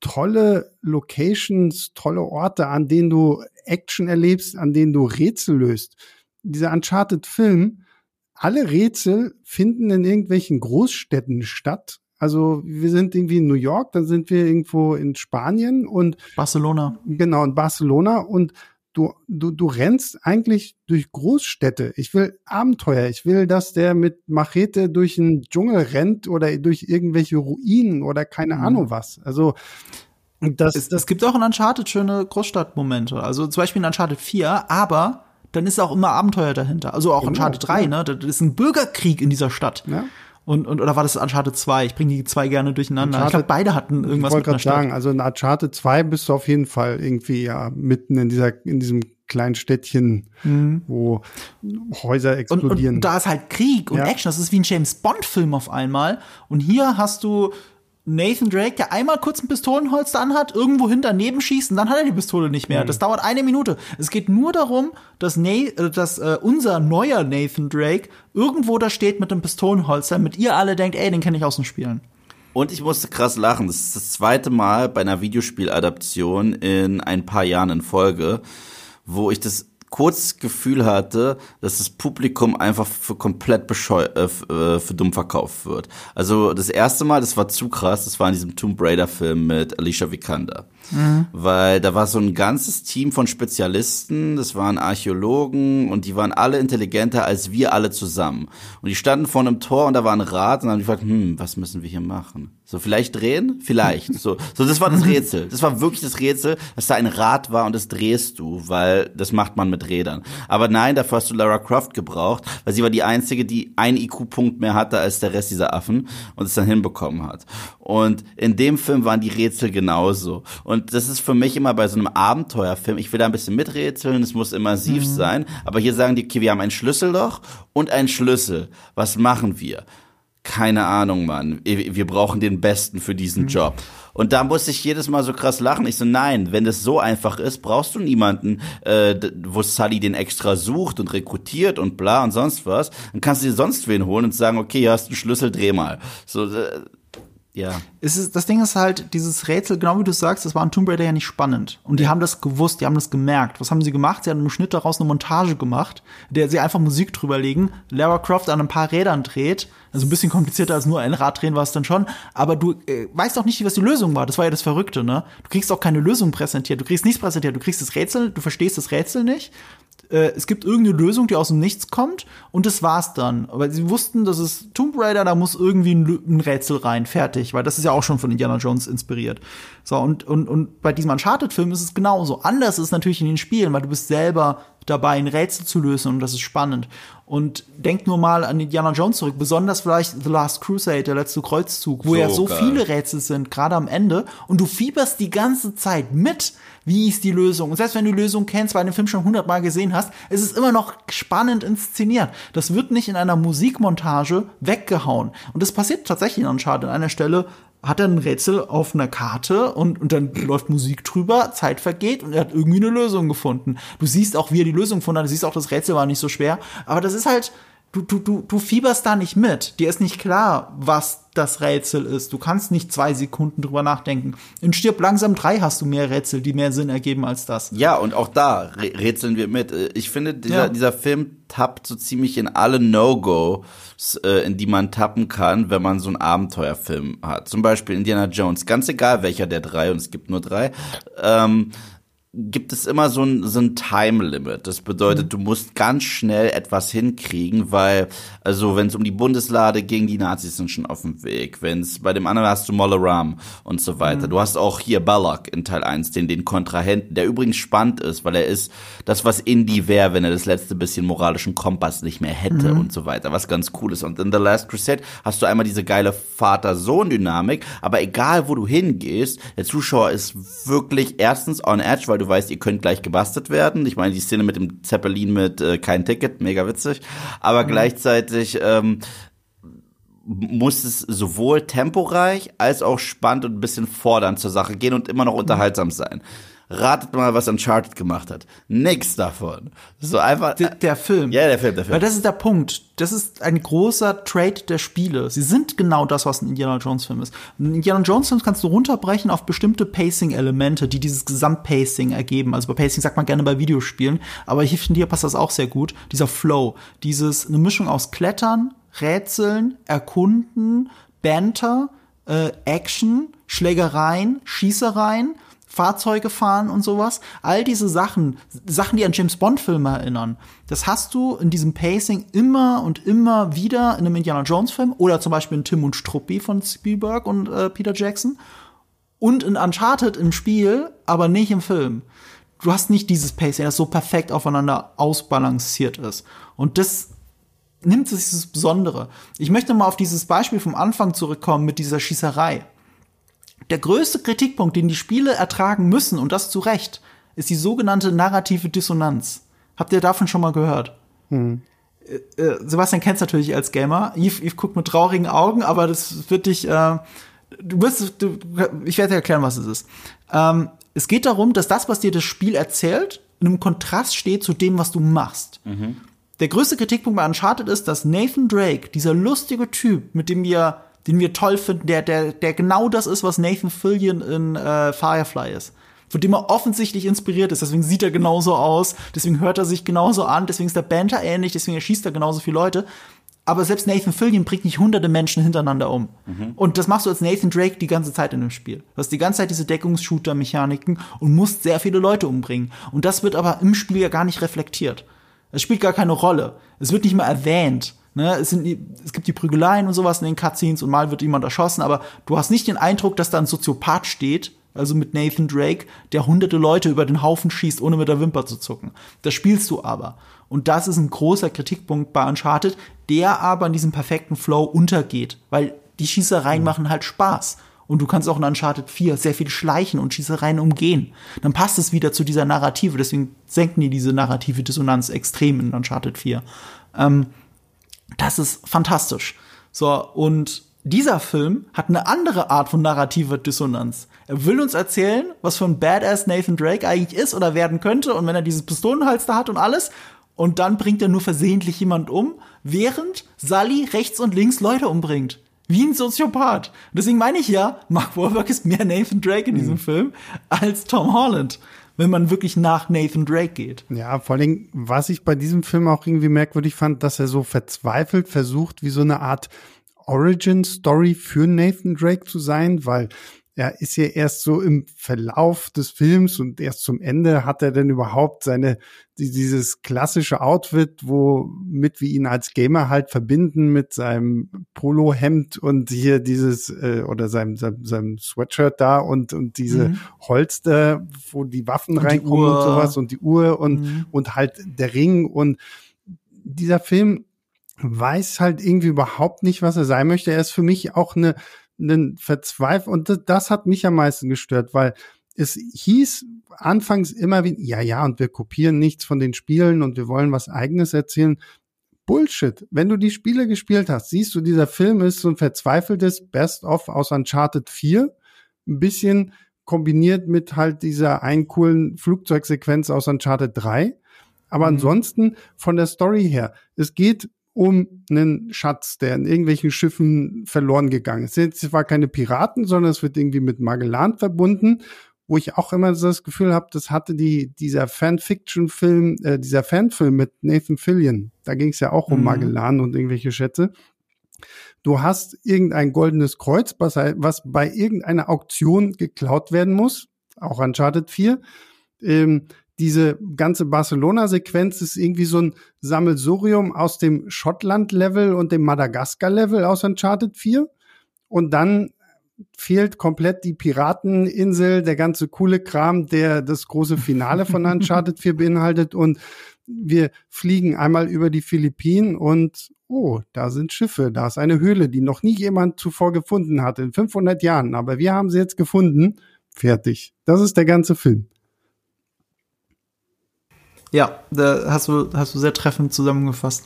C: tolle Locations, tolle Orte, an denen du Action erlebst, an denen du Rätsel löst. Dieser Uncharted-Film, alle Rätsel finden in irgendwelchen Großstädten statt. Also wir sind irgendwie in New York, dann sind wir irgendwo in Spanien und
A: Barcelona.
C: genau in Barcelona und du, du, du rennst eigentlich durch Großstädte. Ich will Abenteuer. Ich will, dass der mit Machete durch den Dschungel rennt oder durch irgendwelche Ruinen oder keine
A: Mhm.
C: Ahnung was. Also das,
A: Es, es gibt auch in Uncharted schöne Großstadtmomente. Also zum Beispiel in Uncharted 4, aber dann ist auch immer Abenteuer dahinter. Also auch
C: Genau,
A: Uncharted 3,
C: ja.
A: ne? Das ist ein Bürgerkrieg in dieser Stadt.
C: Ja.
A: Und, und oder war das Uncharted 2? Ich bringe die zwei gerne durcheinander. ich
C: Uncharted-
A: glaube, beide hatten
C: ich
A: irgendwas mit
C: wollte
A: einer
C: gerade
A: Stadt.
C: sagen, also in Uncharted 2 bist du auf jeden Fall irgendwie ja mitten in dieser, in diesem kleinen Städtchen, wo Häuser
A: Mhm. Und,
C: explodieren.
A: und da ist halt Krieg und
C: Ja.
A: Action. Das ist wie ein James Bond-Film auf einmal. Und hier hast du Nathan Drake, der einmal kurz ein Pistolenholster anhat, irgendwo hinterneben schießt und dann hat er die Pistole nicht
C: Mhm.
A: mehr. Das dauert eine Minute. Es geht nur darum, dass, Na äh, dass äh, unser neuer Nathan Drake irgendwo da steht mit einem Pistolenholster, mit ihr alle denkt, ey, den kenne ich aus den Spielen.
B: Und ich musste krass lachen. Das ist das zweite Mal bei einer Videospieladaption in ein paar Jahren in Folge, wo ich das kurz Gefühl hatte, dass das Publikum einfach für komplett bescheu äh, äh, für dumm verkauft wird. Also das erste Mal, das war zu krass, das war in diesem Tomb Raider Film mit Alicia Vikander. Weil da war so ein ganzes Team von Spezialisten, das waren Archäologen und die waren alle intelligenter als wir alle zusammen. Und die standen vor einem Tor und da war ein Rad und haben gefragt, hm, was müssen wir hier machen? So, vielleicht drehen? Vielleicht. So, so das war das Rätsel. Das war wirklich das Rätsel, dass da ein Rad war und das drehst du, weil das macht man mit Rädern. Aber nein, dafür hast du Lara Croft gebraucht, weil sie war die einzige, die einen IQ-Punkt mehr hatte als der Rest dieser Affen und es dann hinbekommen hat. Und in dem Film waren die Rätsel genauso. Und das ist für mich immer bei so einem Abenteuerfilm, ich will da ein bisschen miträtseln, es muss immersiv sein, aber hier sagen die, okay, wir haben ein Schlüsselloch und ein Schlüssel. Was machen wir? Keine Ahnung, Mann. Wir brauchen den Besten für diesen Job. Und da muss ich jedes Mal so krass lachen. Ich so, nein, wenn das so einfach ist, brauchst du niemanden, äh, wo Sully den extra sucht und rekrutiert und bla und sonst was. Dann kannst du dir sonst wen holen und sagen, okay, hier hast du einen Schlüssel, dreh mal. So, äh, ja.
A: Es ist, das Ding ist halt, dieses Rätsel, genau wie du sagst, das war in Tomb Raider ja nicht spannend. Und die haben das gewusst, die haben das gemerkt. Was haben sie gemacht? Sie haben im Schnitt daraus eine Montage gemacht, der sie einfach Musik drüber legen, Lara Croft an ein paar Rädern dreht. Also ein bisschen komplizierter als nur ein Rad drehen war es dann schon. Aber du äh, weißt auch nicht, was die Lösung war. Das war ja das Verrückte, ne? Du kriegst auch keine Lösung präsentiert. Du kriegst nichts präsentiert. Du kriegst das Rätsel, du verstehst das Rätsel nicht äh, es gibt irgendeine Lösung, die aus dem Nichts kommt und das war's dann. Aber sie wussten, das ist Tomb Raider, da muss irgendwie ein, ein Rätsel rein, fertig, weil das ist ja auch schon von Indiana Jones inspiriert. So, und, und, und bei diesem Uncharted-Film ist es genauso. Anders ist es natürlich in den Spielen, weil du bist selber dabei, ein Rätsel zu lösen und das ist spannend. Und denk nur mal an Indiana Jones zurück, besonders vielleicht The Last Crusade, der letzte Kreuzzug, wo
B: So
A: ja so
B: geil.
A: viele Rätsel sind, gerade am Ende, und du fieberst die ganze Zeit mit, wie ist die Lösung. Und selbst wenn du die Lösung kennst, weil du den Film schon hundertmal gesehen hast, ist es immer noch spannend inszeniert. Das wird nicht in einer Musikmontage weggehauen. Und das passiert tatsächlich in Uncharted an einer Stelle, hat er ein Rätsel auf einer Karte und, und dann läuft Musik drüber, Zeit vergeht und er hat irgendwie eine Lösung gefunden. Du siehst auch, wie er die Lösung gefunden hat, du siehst auch, das Rätsel war nicht so schwer, aber das ist halt, du, du, du, du fieberst da nicht mit. Dir ist nicht klar, was das Rätsel ist. Du kannst nicht zwei Sekunden drüber nachdenken. In Stirb langsam drei hast du mehr Rätsel, die mehr Sinn ergeben als das.
B: Ja, und auch da rä- rätseln wir mit. Äh, Ich finde, dieser,
A: Ja.
B: dieser Film tappt so ziemlich in alle No-Gos, äh, in die man tappen kann, wenn man so einen Abenteuerfilm hat. Zum Beispiel Indiana Jones. Ganz egal welcher der drei, und es gibt nur drei. Ähm, gibt es immer so ein, so ein Time Limit. Das bedeutet, mhm. du musst ganz schnell etwas hinkriegen, weil, also wenn es um die Bundeslade ging, die Nazis sind schon auf dem Weg. Wenn es bei dem anderen hast du Molaram und so weiter. Mhm. Du hast auch hier Balak in Teil 1, den, den Kontrahenten, der übrigens spannend ist, weil er ist das, was Indie wäre, wenn er das letzte bisschen moralischen Kompass nicht mehr hätte mhm. und so weiter, was ganz cool ist. Und in The Last Crusade hast du einmal diese geile Vater-Sohn-Dynamik, aber egal wo du hingehst, der Zuschauer ist wirklich erstens on edge, weil du weißt, ihr könnt gleich gebastelt werden. Ich meine, die Szene mit dem Zeppelin mit äh, kein Ticket, mega witzig. Aber mhm. gleichzeitig ähm, muss es sowohl temporeich als auch spannend und ein bisschen fordernd zur Sache gehen und immer noch unterhaltsam sein. Ratet mal, was Uncharted gemacht hat. Nix davon. So einfach.
A: Der, der Film.
B: Ja, der Film, der Film.
A: Weil das ist der Punkt. Das ist ein großer Trade der Spiele. Sie sind genau das, was ein Indiana Jones Film ist. Ein Indiana Jones Film kannst du runterbrechen auf bestimmte Pacing-Elemente, die dieses Gesamtpacing ergeben. Also bei Pacing sagt man gerne bei Videospielen, aber hier finde ich, passt das auch sehr gut. Dieser Flow. Dieses, eine Mischung aus Klettern, Rätseln, Erkunden, Banter, äh, Action, Schlägereien, Schießereien Fahrzeuge fahren und sowas. All diese Sachen, Sachen, die an James Bond-Filme erinnern, das hast du in diesem Pacing immer und immer wieder in einem Indiana Jones-Film oder zum Beispiel in Tim und Struppi von Spielberg und äh, Peter Jackson und in Uncharted im Spiel, aber nicht im Film. Du hast nicht dieses Pacing, das so perfekt aufeinander ausbalanciert ist. Und das nimmt sich das Besondere. Ich möchte mal auf dieses Beispiel vom Anfang zurückkommen mit dieser Schießerei der größte Kritikpunkt, den die Spiele ertragen müssen, und das zu Recht, ist die sogenannte narrative Dissonanz. Habt ihr davon schon mal gehört? Hm. Äh, äh Sebastian kennt's natürlich als Gamer. Yves, Yves guckt mit traurigen Augen, aber das wird dich, äh, du wirst, du, ich werde dir erklären, was es ist. Ähm, es geht darum, dass das, was dir das Spiel erzählt, in einem Kontrast steht zu dem, was du machst. Mhm. Der größte Kritikpunkt bei Uncharted ist, dass Nathan Drake, dieser lustige Typ, mit dem wir den wir toll finden, der, der, der genau das ist, was Nathan Fillion in äh, Firefly ist. Von dem er offensichtlich inspiriert ist, deswegen sieht er genauso aus, deswegen hört er sich genauso an, deswegen ist der Banter ähnlich, deswegen erschießt er genauso viele Leute. Aber selbst Nathan Fillion bringt nicht hunderte Menschen hintereinander um. Mhm. Und das machst du als Nathan Drake die ganze Zeit in dem Spiel. Du hast die ganze Zeit diese Deckungsshooter-Mechaniken und musst sehr viele Leute umbringen. Und das wird aber im Spiel ja gar nicht reflektiert. Es spielt gar keine Rolle. Es wird nicht mal erwähnt. Ne, es, sind, es gibt die Prügeleien und sowas in den Cutscenes und mal wird jemand erschossen, aber du hast nicht den Eindruck, dass da ein Soziopath steht, also mit Nathan Drake, der hunderte Leute über den Haufen schießt, ohne mit der Wimper zu zucken. Das spielst du aber. Und das ist ein großer Kritikpunkt bei Uncharted, der aber in diesem perfekten Flow untergeht, weil die Schießereien mhm. machen halt Spaß. Und du kannst auch in Uncharted 4 sehr viel schleichen und Schießereien umgehen. Dann passt es wieder zu dieser Narrative. Deswegen senken die diese narrative Dissonanz extrem in Uncharted 4. Ähm, das ist fantastisch. So, und dieser Film hat eine andere Art von narrativer Dissonanz. Er will uns erzählen, was für ein Badass Nathan Drake eigentlich ist oder werden könnte und wenn er dieses Pistolenhalster hat und alles und dann bringt er nur versehentlich jemand um, während Sully rechts und links Leute umbringt. Wie ein Soziopath. Und deswegen meine ich ja, Mark Wahlberg ist mehr Nathan Drake in diesem mhm. Film als Tom Holland wenn man wirklich nach Nathan Drake geht.
C: Ja, vor allem, was ich bei diesem Film auch irgendwie merkwürdig fand, dass er so verzweifelt versucht, wie so eine Art Origin-Story für Nathan Drake zu sein, weil er ist ja erst so im Verlauf des Films und erst zum Ende hat er denn überhaupt seine, dieses klassische Outfit, womit wir ihn als Gamer halt verbinden mit seinem Polohemd und hier dieses, äh, oder seinem, seinem, seinem Sweatshirt da und, und diese mhm. Holster, wo die Waffen und reinkommen die und sowas und die Uhr und, mhm. und halt der Ring und dieser Film weiß halt irgendwie überhaupt nicht, was er sein möchte. Er ist für mich auch eine einen Verzweifel und das, das hat mich am meisten gestört, weil es hieß anfangs immer wie, ja, ja, und wir kopieren nichts von den Spielen und wir wollen was eigenes erzählen. Bullshit. Wenn du die Spiele gespielt hast, siehst du, dieser Film ist so ein verzweifeltes Best-of aus Uncharted 4. Ein bisschen kombiniert mit halt dieser einen coolen Flugzeugsequenz aus Uncharted 3. Aber mhm. ansonsten von der Story her, es geht um einen Schatz, der in irgendwelchen Schiffen verloren gegangen ist. Es war keine Piraten, sondern es wird irgendwie mit Magellan verbunden, wo ich auch immer so das Gefühl habe, das hatte die dieser Fanfiction-Film, äh, dieser Fanfilm mit Nathan Fillion. Da ging es ja auch um mhm. Magellan und irgendwelche Schätze. Du hast irgendein goldenes Kreuz, was, was bei irgendeiner Auktion geklaut werden muss, auch Uncharted 4. ähm, diese ganze Barcelona-Sequenz ist irgendwie so ein Sammelsurium aus dem Schottland-Level und dem Madagaskar-Level aus Uncharted 4. Und dann fehlt komplett die Pirateninsel, der ganze coole Kram, der das große Finale von [laughs] Uncharted 4 beinhaltet. Und wir fliegen einmal über die Philippinen und oh, da sind Schiffe, da ist eine Höhle, die noch nie jemand zuvor gefunden hat in 500 Jahren. Aber wir haben sie jetzt gefunden. Fertig. Das ist der ganze Film.
A: Ja, da hast du, hast du sehr treffend zusammengefasst.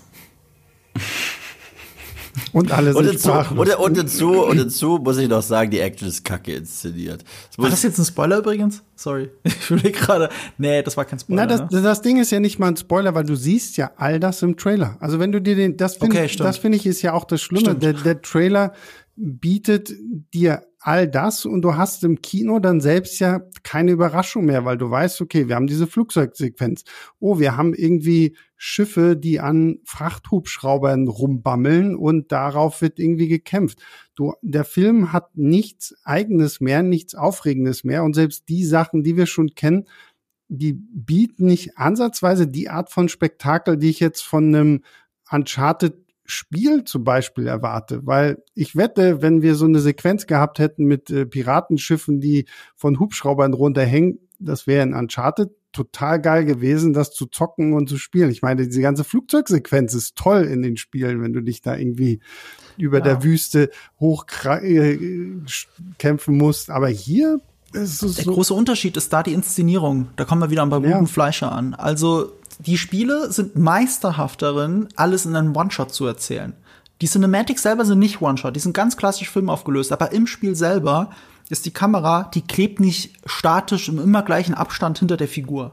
C: Und alle
B: Und
C: sind
B: dazu,
C: sprachlos.
B: und, und, dazu, und dazu muss ich noch sagen, die Action ist kacke inszeniert. Das
A: War das jetzt ein Spoiler übrigens? Sorry. [laughs] Ich überlege gerade. Nee, das war kein Spoiler.
C: Na, das,
A: ne?
C: das Ding ist ja nicht mal ein Spoiler, weil du siehst ja all das im Trailer. Also wenn du dir den, das finde
A: Okay,
C: ich, das finde ich ist ja auch das Schlimme. Der, der Trailer bietet dir all das und du hast im Kino dann selbst ja keine Überraschung mehr, weil du weißt, okay, wir haben diese Flugzeugsequenz. Oh, wir haben irgendwie Schiffe, die an Frachthubschraubern rumbammeln und darauf wird irgendwie gekämpft. Du, der Film hat nichts eigenes mehr, nichts Aufregendes mehr und selbst die Sachen, die wir schon kennen, die bieten nicht ansatzweise die Art von Spektakel, die ich jetzt von einem Uncharted Spiel zum Beispiel erwarte, weil ich wette, wenn wir so eine Sequenz gehabt hätten mit äh, Piratenschiffen, die von Hubschraubern runterhängen, das wäre in Uncharted total geil gewesen, das zu zocken und zu spielen. Ich meine, diese ganze Flugzeugsequenz ist toll in den Spielen, wenn du dich da irgendwie über
A: Ja.
C: der Wüste hoch äh, musst. Aber hier ist es
A: Der
C: so.
A: große Unterschied ist da die Inszenierung. Da kommen wir wieder bei
C: Ja.
A: Ruben Fleischer an. Also die Spiele sind meisterhaft darin, alles in einem One-Shot zu erzählen. Die Cinematics selber sind nicht One-Shot, die sind ganz klassisch Film aufgelöst, aber im Spiel selber ist die Kamera, die klebt nicht statisch im immer gleichen Abstand hinter der Figur.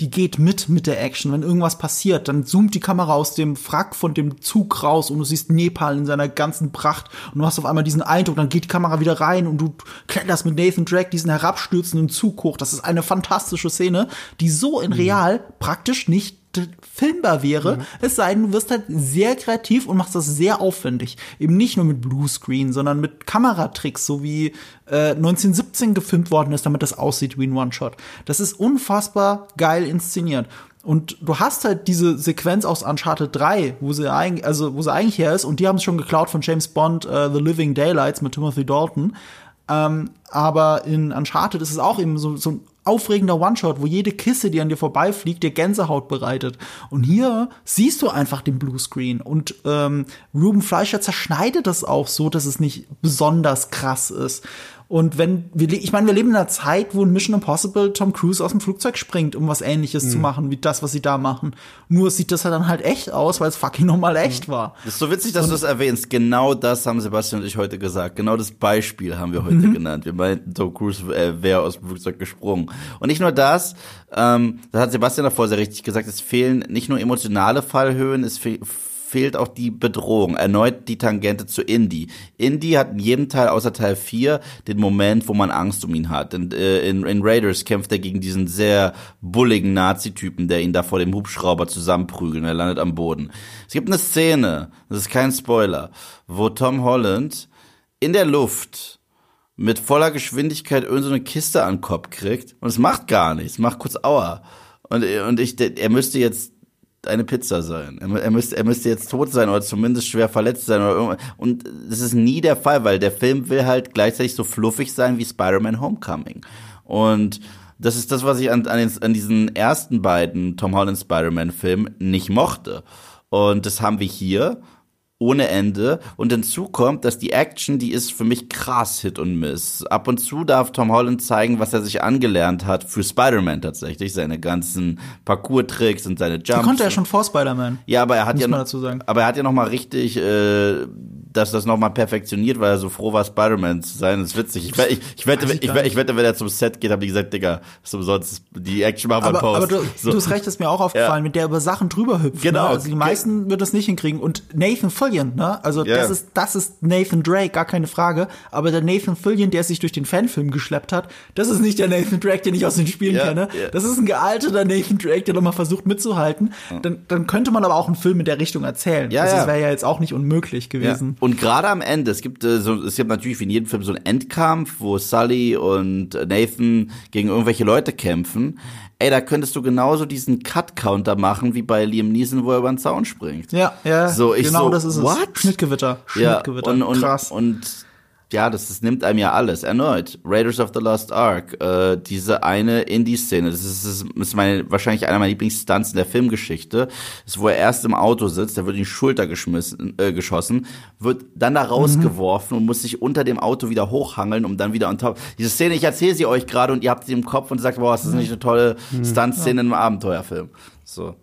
A: Die geht mit mit der Action. Wenn irgendwas passiert, dann zoomt die Kamera aus dem Frack von dem Zug raus und du siehst Nepal in seiner ganzen Pracht und du hast auf einmal diesen Eindruck, dann geht die Kamera wieder rein und du kletterst mit Nathan Drake diesen herabstürzenden Zug hoch. Das ist eine fantastische Szene, die so in real praktisch nicht filmbar wäre, es sei denn, du wirst halt sehr kreativ und machst das sehr aufwendig. Eben nicht nur mit Bluescreen, sondern mit Kameratricks, so wie äh, 1917 gefilmt worden ist, damit das aussieht wie ein One-Shot. Das ist unfassbar geil inszeniert. Und du hast halt diese Sequenz aus Uncharted 3, wo sie eigentlich, also wo sie eigentlich her ist, und die haben es schon geklaut von James Bond, äh, The Living Daylights mit Timothy Dalton. Ähm, aber in Uncharted ist es auch eben so, so ein aufregender One-Shot, wo jede Kiste, die an dir vorbeifliegt, dir Gänsehaut bereitet. Und hier siehst du einfach den Bluescreen. Und ähm, Ruben Fleischer zerschneidet das auch so, dass es nicht besonders krass ist. Und wenn wir, ich meine, wir leben in einer Zeit, wo in Mission Impossible Tom Cruise aus dem Flugzeug springt, um was ähnliches zu machen, wie das, was sie da machen. Nur sieht das ja dann halt echt aus, weil es fucking nochmal echt war.
B: Das ist so witzig, dass du das erwähnst. Genau das haben Sebastian und ich heute gesagt. Genau das Beispiel haben wir heute genannt. Wir meinten, Tom Cruise äh, wäre aus dem Flugzeug gesprungen. Und nicht nur das, ähm, das hat Sebastian davor sehr richtig gesagt, es fehlen nicht nur emotionale Fallhöhen, es fe fehlt auch die Bedrohung. Erneut die Tangente zu Indy. Indy hat in jedem Teil außer Teil 4 den Moment, wo man Angst um ihn hat. Und, äh, in, in Raiders kämpft er gegen diesen sehr bulligen Nazi-Typen, der ihn da vor dem Hubschrauber zusammenprügelt und er landet am Boden. Es gibt eine Szene, das ist kein Spoiler, wo Tom Holland in der Luft mit voller Geschwindigkeit irgendeine Kiste an den Kopf kriegt und es macht gar nichts, macht kurz Aua. Und, und ich, er müsste jetzt eine Pizza sein. Er, er, müsste, er müsste jetzt tot sein oder zumindest schwer verletzt sein oder irgendwas. Und das ist nie der Fall, weil der Film will halt gleichzeitig so fluffig sein wie Spider-Man Homecoming. Und das ist das, was ich an, an, den, an diesen ersten beiden Tom Holland Spider-Man-Filmen nicht mochte. Und das haben wir hier ohne Ende. Und hinzu kommt, dass die Action, die ist für mich krass Hit und Miss. Ab und zu darf Tom Holland zeigen, was er sich angelernt hat für Spider-Man tatsächlich. Seine ganzen Parcours-Tricks und seine Jumps.
A: Die konnte er schon vor Spider-Man.
B: Ja, aber er hat
A: Muss
B: ja
A: man dazu sagen.
B: aber er hat ja noch mal richtig, äh, dass das noch mal perfektioniert, weil er so froh war, Spider-Man zu sein. Das ist witzig. Ich, ich, ich wette,
A: ich
B: ich, ich wette, wenn er zum Set geht, haben die gesagt, Digga, ist umsonst, die Action machen wir
A: Aber,
B: Post.
A: aber du,
B: so.
A: du hast recht, ist mir auch aufgefallen, mit der über Sachen drüber hüpft.
B: Genau.
A: Ne? Also die meisten wird das nicht hinkriegen. Und Nathan Fillion, ne? Also
B: Ja.
A: das ist, das ist Nathan Drake, gar keine Frage. Aber der Nathan Fillion, der sich durch den Fanfilm geschleppt hat, das ist nicht der Nathan Drake, den ich aus den Spielen
B: Ja,
A: kenne.
B: ja.
A: Das ist ein gealterter Nathan Drake, der nochmal versucht mitzuhalten. Dann, dann könnte man aber auch einen Film in der Richtung erzählen.
B: Ja,
A: also
B: ja.
A: das wäre ja jetzt auch nicht unmöglich gewesen.
B: Und gerade am Ende, es gibt äh, so, es gibt natürlich wie in jedem Film so einen Endkampf, wo Sully und Nathan gegen irgendwelche Leute kämpfen. Ey, da könntest du genauso diesen Cut-Counter machen wie bei Liam Neeson, wo er über den Zaun springt.
A: Ja, ja.
B: So, ich
A: genau
B: so,
A: das ist es.
B: what?
A: Schnittgewitter.
B: Ja,
A: Schnittgewitter.
B: und, und,
A: Krass.
B: und ja, das, das nimmt einem ja alles. Erneut, Raiders of the Lost Ark, äh, diese eine Indie-Szene, das ist, das ist meine, wahrscheinlich einer meiner Lieblingsstunts in der Filmgeschichte, das ist, wo er erst im Auto sitzt, der wird in die Schulter geschmissen, äh, geschossen, wird dann da rausgeworfen und muss sich unter dem Auto wieder hochhangeln, um dann wieder on top. Diese Szene, ich erzähle sie euch gerade und ihr habt sie im Kopf und sagt, boah, ist das nicht eine tolle Stunt-Szene in einem Abenteuerfilm. So.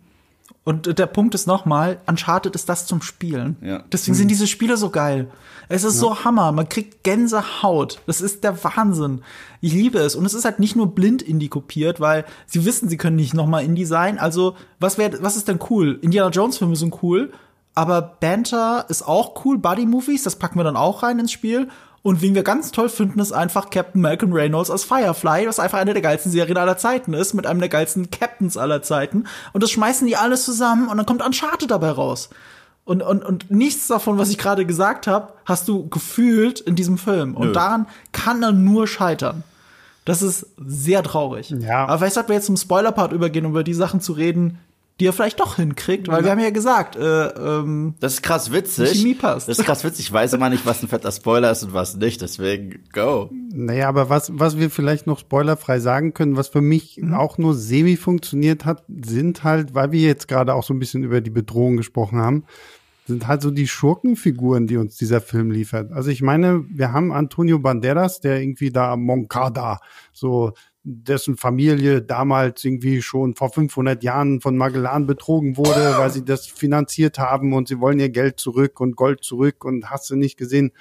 A: Und der Punkt ist nochmal, Uncharted ist das zum Spielen.
B: Ja.
A: Deswegen sind diese Spiele so geil. Es ist so Hammer. Man kriegt Gänsehaut. Das ist der Wahnsinn. Ich liebe es. Und es ist halt nicht nur blind Indie kopiert, weil sie wissen, sie können nicht nochmal Indie sein. Also, was wäre, was ist denn cool? Indiana Jones Filme sind cool. Aber Banter ist auch cool. Buddy Movies, das packen wir dann auch rein ins Spiel. Und wen wir ganz toll finden, ist einfach Captain Malcolm Reynolds als Firefly, was einfach eine der geilsten Serien aller Zeiten ist, mit einem der geilsten Captains aller Zeiten. Und das schmeißen die alles zusammen und dann kommt Uncharted dabei raus. Und, und, und nichts davon, was ich gerade gesagt habe, hast du gefühlt in diesem Film. Und
B: Nö.
A: daran kann er nur scheitern. Das ist sehr traurig.
C: Ja.
A: Aber vielleicht sollten wir jetzt zum Spoiler-Part übergehen, um über die Sachen zu reden, die er vielleicht doch hinkriegt, weil wir haben ja gesagt, äh, ähm,
B: Das ist krass witzig.
A: Die Chemie passt.
B: Das ist krass witzig. Ich weiß immer nicht, was ein fetter Spoiler ist und was nicht. Deswegen, go.
C: Naja, aber was, was wir vielleicht noch spoilerfrei sagen können, was für mich auch nur semi funktioniert hat, sind halt, weil wir jetzt gerade auch so ein bisschen über die Bedrohung gesprochen haben, sind halt so die Schurkenfiguren, die uns dieser Film liefert. Also ich meine, wir haben Antonio Banderas, der irgendwie da Moncada, so dessen Familie damals irgendwie schon vor 500 Jahren von Magellan betrogen wurde, weil sie das finanziert haben und sie wollen ihr Geld zurück und Gold zurück und hast du nicht gesehen.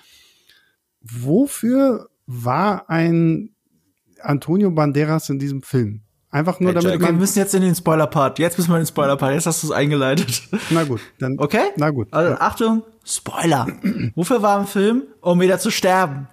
C: Wofür war ein Antonio Banderas in diesem Film? Einfach nur
B: Hey,
C: damit
B: Jack,
A: wir müssen jetzt in den Spoiler-Part. Jetzt müssen wir in den Spoiler-Part. Jetzt hast du es eingeleitet.
C: na gut, dann,
A: Okay?
C: na gut.
A: Also Achtung, Spoiler. [clears throat] Wofür war im Film? Um wieder zu sterben.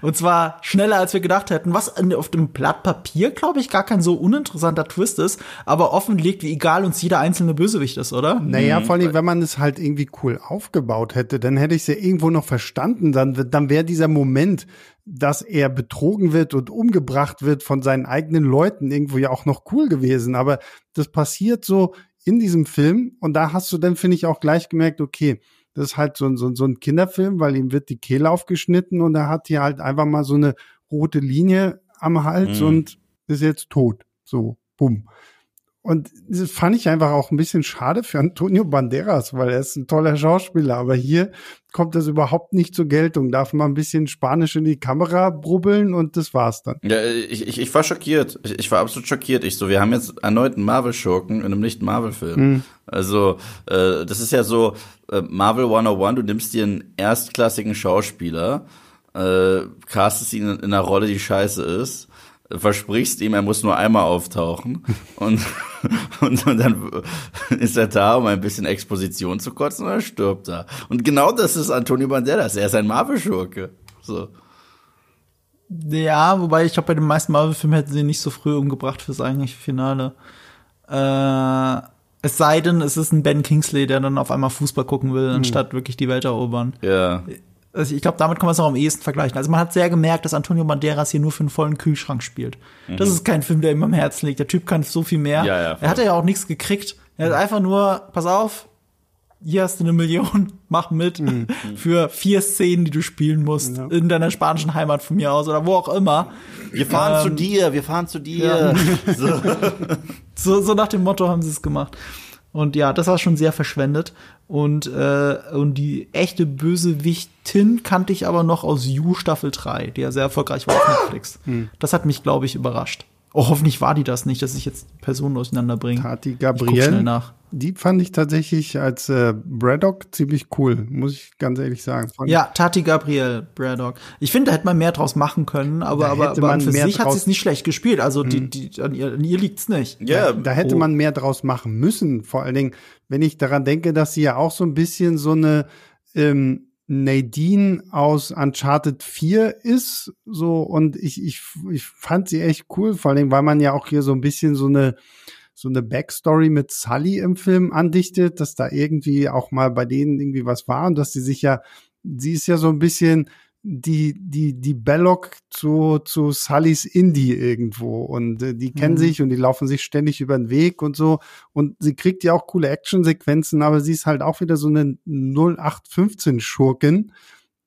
A: Und zwar schneller, als wir gedacht hätten. Was auf dem Blatt Papier, glaube ich, gar kein so uninteressanter Twist ist, aber offen liegt, wie egal uns jeder einzelne Bösewicht ist, oder?
C: Naja, vor allem, wenn man es halt irgendwie cool aufgebaut hätte, dann hätte ich es ja irgendwo noch verstanden. Dann, dann wäre dieser Moment, dass er betrogen wird und umgebracht wird von seinen eigenen Leuten irgendwo ja auch noch cool gewesen. Aber das passiert so in diesem Film und da hast du dann, finde ich, auch gleich gemerkt, okay, das ist halt so, ein- so, so ein Kinderfilm, weil ihm wird die Kehle aufgeschnitten und er hat hier halt einfach mal so eine rote Linie am Hals
B: Mhm.
C: und ist jetzt tot. So, bumm. Und das fand ich einfach auch ein bisschen schade für Antonio Banderas, weil er ist ein toller Schauspieler. Aber hier kommt das überhaupt nicht zur Geltung. Darf man ein bisschen Spanisch in die Kamera brubbeln und das war's dann.
B: Ja, ich, ich, ich war schockiert. Ich, ich war absolut schockiert. Ich so, wir haben jetzt erneut einen Marvel-Schurken in einem nicht-Marvel-Film. Also, äh, das ist ja so, äh, Marvel 101, du nimmst dir einen erstklassigen Schauspieler, äh, castest ihn in, in einer Rolle, die scheiße ist, versprichst ihm, er muss nur einmal auftauchen und, [laughs] und, und dann ist er da, um ein bisschen Exposition zu kotzen und dann stirbt er. Und genau das ist Antonio Banderas. Er ist ein Marvel-Schurke. So.
A: Ja, wobei ich glaube, bei den meisten Marvel-Filmen hätten sie ihn nicht so früh umgebracht fürs eigentliche Finale. Äh, es sei denn, es ist ein Ben Kingsley, der dann auf einmal Fußball gucken will, anstatt wirklich die Welt erobern.
B: Ja.
A: Also ich glaube, damit kann man es noch am ehesten vergleichen. Also man hat sehr gemerkt, dass Antonio Banderas hier nur für einen vollen Kühlschrank spielt. Das ist kein Film, der ihm am Herzen liegt. Der Typ kann so viel mehr.
B: Mhm. Ja, ja, voll.
A: er hatte ja auch nichts gekriegt. Er hat einfach nur, pass auf, hier hast du eine Million, [laughs] mach mit
B: Mhm. [laughs]
A: für vier Szenen, die du spielen musst, in deiner spanischen Heimat von mir aus oder wo auch immer.
B: Wir fahren zu
A: Ähm,
B: dir, wir fahren zu dir. [laughs] So.
A: So, so nach dem Motto haben sie es gemacht. Und ja, das war schon sehr verschwendet. Und, äh, und die echte Bösewichtin kannte ich aber noch aus You Staffel 3, die ja sehr erfolgreich war auf Netflix. Das hat mich, glaube ich, überrascht. Oh, hoffentlich war die das nicht, dass ich jetzt Personen durcheinander bringe.
C: Tati
A: Ich guck schnell
C: Gabriel,
A: nach.
C: Die fand ich tatsächlich als äh, Braddock ziemlich cool, muss ich ganz ehrlich sagen. Fand
A: Ja, Tati Gabriel, Braddock. Ich finde, da hätte man mehr draus machen können, aber, aber, aber
C: man
A: für
C: mehr
A: sich hat sie es nicht schlecht gespielt. Also die, die, an, ihr, an ihr liegt's nicht.
B: Ja,
C: Da hätte
A: Oh.
C: man mehr draus machen müssen. Vor allen Dingen, wenn ich daran denke, dass sie ja auch so ein bisschen so eine ähm, Nadine aus Uncharted 4 ist. So, und ich, ich, ich fand sie echt cool, vor allen Dingen, weil man ja auch hier so ein bisschen so eine so eine Backstory mit Sully im Film andichtet, dass da irgendwie auch mal bei denen irgendwie was war und dass sie sich ja sie ist ja so ein bisschen die, die, die Belloc zu, zu Sullys Indie irgendwo. Und äh, die kennen mhm. sich und die laufen sich ständig über den Weg und so. Und sie kriegt ja auch coole Actionsequenzen, aber sie ist halt auch wieder so eine 0815-Schurkin,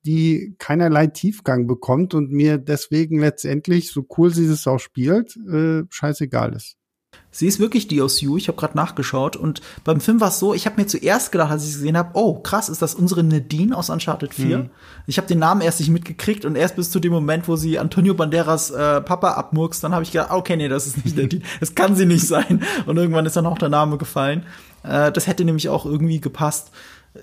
C: die keinerlei Tiefgang bekommt und mir deswegen letztendlich, so cool sie das auch spielt, äh, scheißegal ist.
A: Sie ist wirklich DOSU, ich habe gerade nachgeschaut und beim Film war es so, ich habe mir zuerst gedacht, als ich gesehen habe, oh krass, ist das unsere Nadine aus Uncharted 4? Mhm. Ich habe den Namen erst nicht mitgekriegt und erst bis zu dem Moment, wo sie Antonio Banderas äh, Papa abmurkst, dann habe ich gedacht, okay, nee, das ist nicht [laughs] Nadine, das kann sie nicht sein und irgendwann ist dann auch der Name gefallen. Äh, das hätte nämlich auch irgendwie gepasst.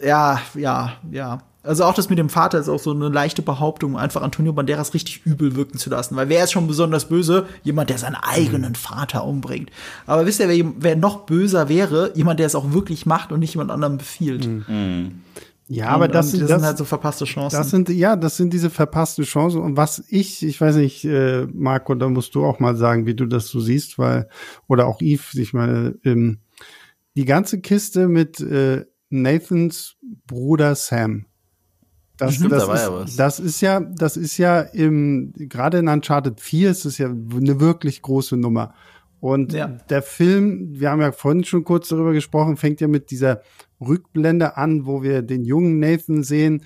A: Ja, ja, ja. Also auch das mit dem Vater ist auch so eine leichte Behauptung, einfach Antonio Banderas richtig übel wirken zu lassen. Weil wer ist schon besonders böse? Jemand, der seinen eigenen mhm. Vater umbringt. Aber wisst ihr, wer, wer, noch böser wäre? Jemand, der es auch wirklich macht und nicht jemand anderem befiehlt. Mhm.
C: mhm. Ja, aber das,
A: und
C: das,
A: sind halt so verpasste Chancen.
C: Das sind ja, das sind diese verpasste Chancen. Und was ich, ich weiß nicht, äh, Marco, da musst du auch mal sagen, wie du das so siehst, weil oder auch Yves, ich meine, ähm, die ganze Kiste mit äh, Nathans Bruder Sam das, Stimmt, das, da ist, ja das ist ja, das ist ja im, gerade in Uncharted 4 ist es ja eine wirklich große Nummer. Und ja. der Film, wir haben ja vorhin schon kurz darüber gesprochen, fängt ja mit dieser Rückblende an, wo wir den jungen Nathan sehen.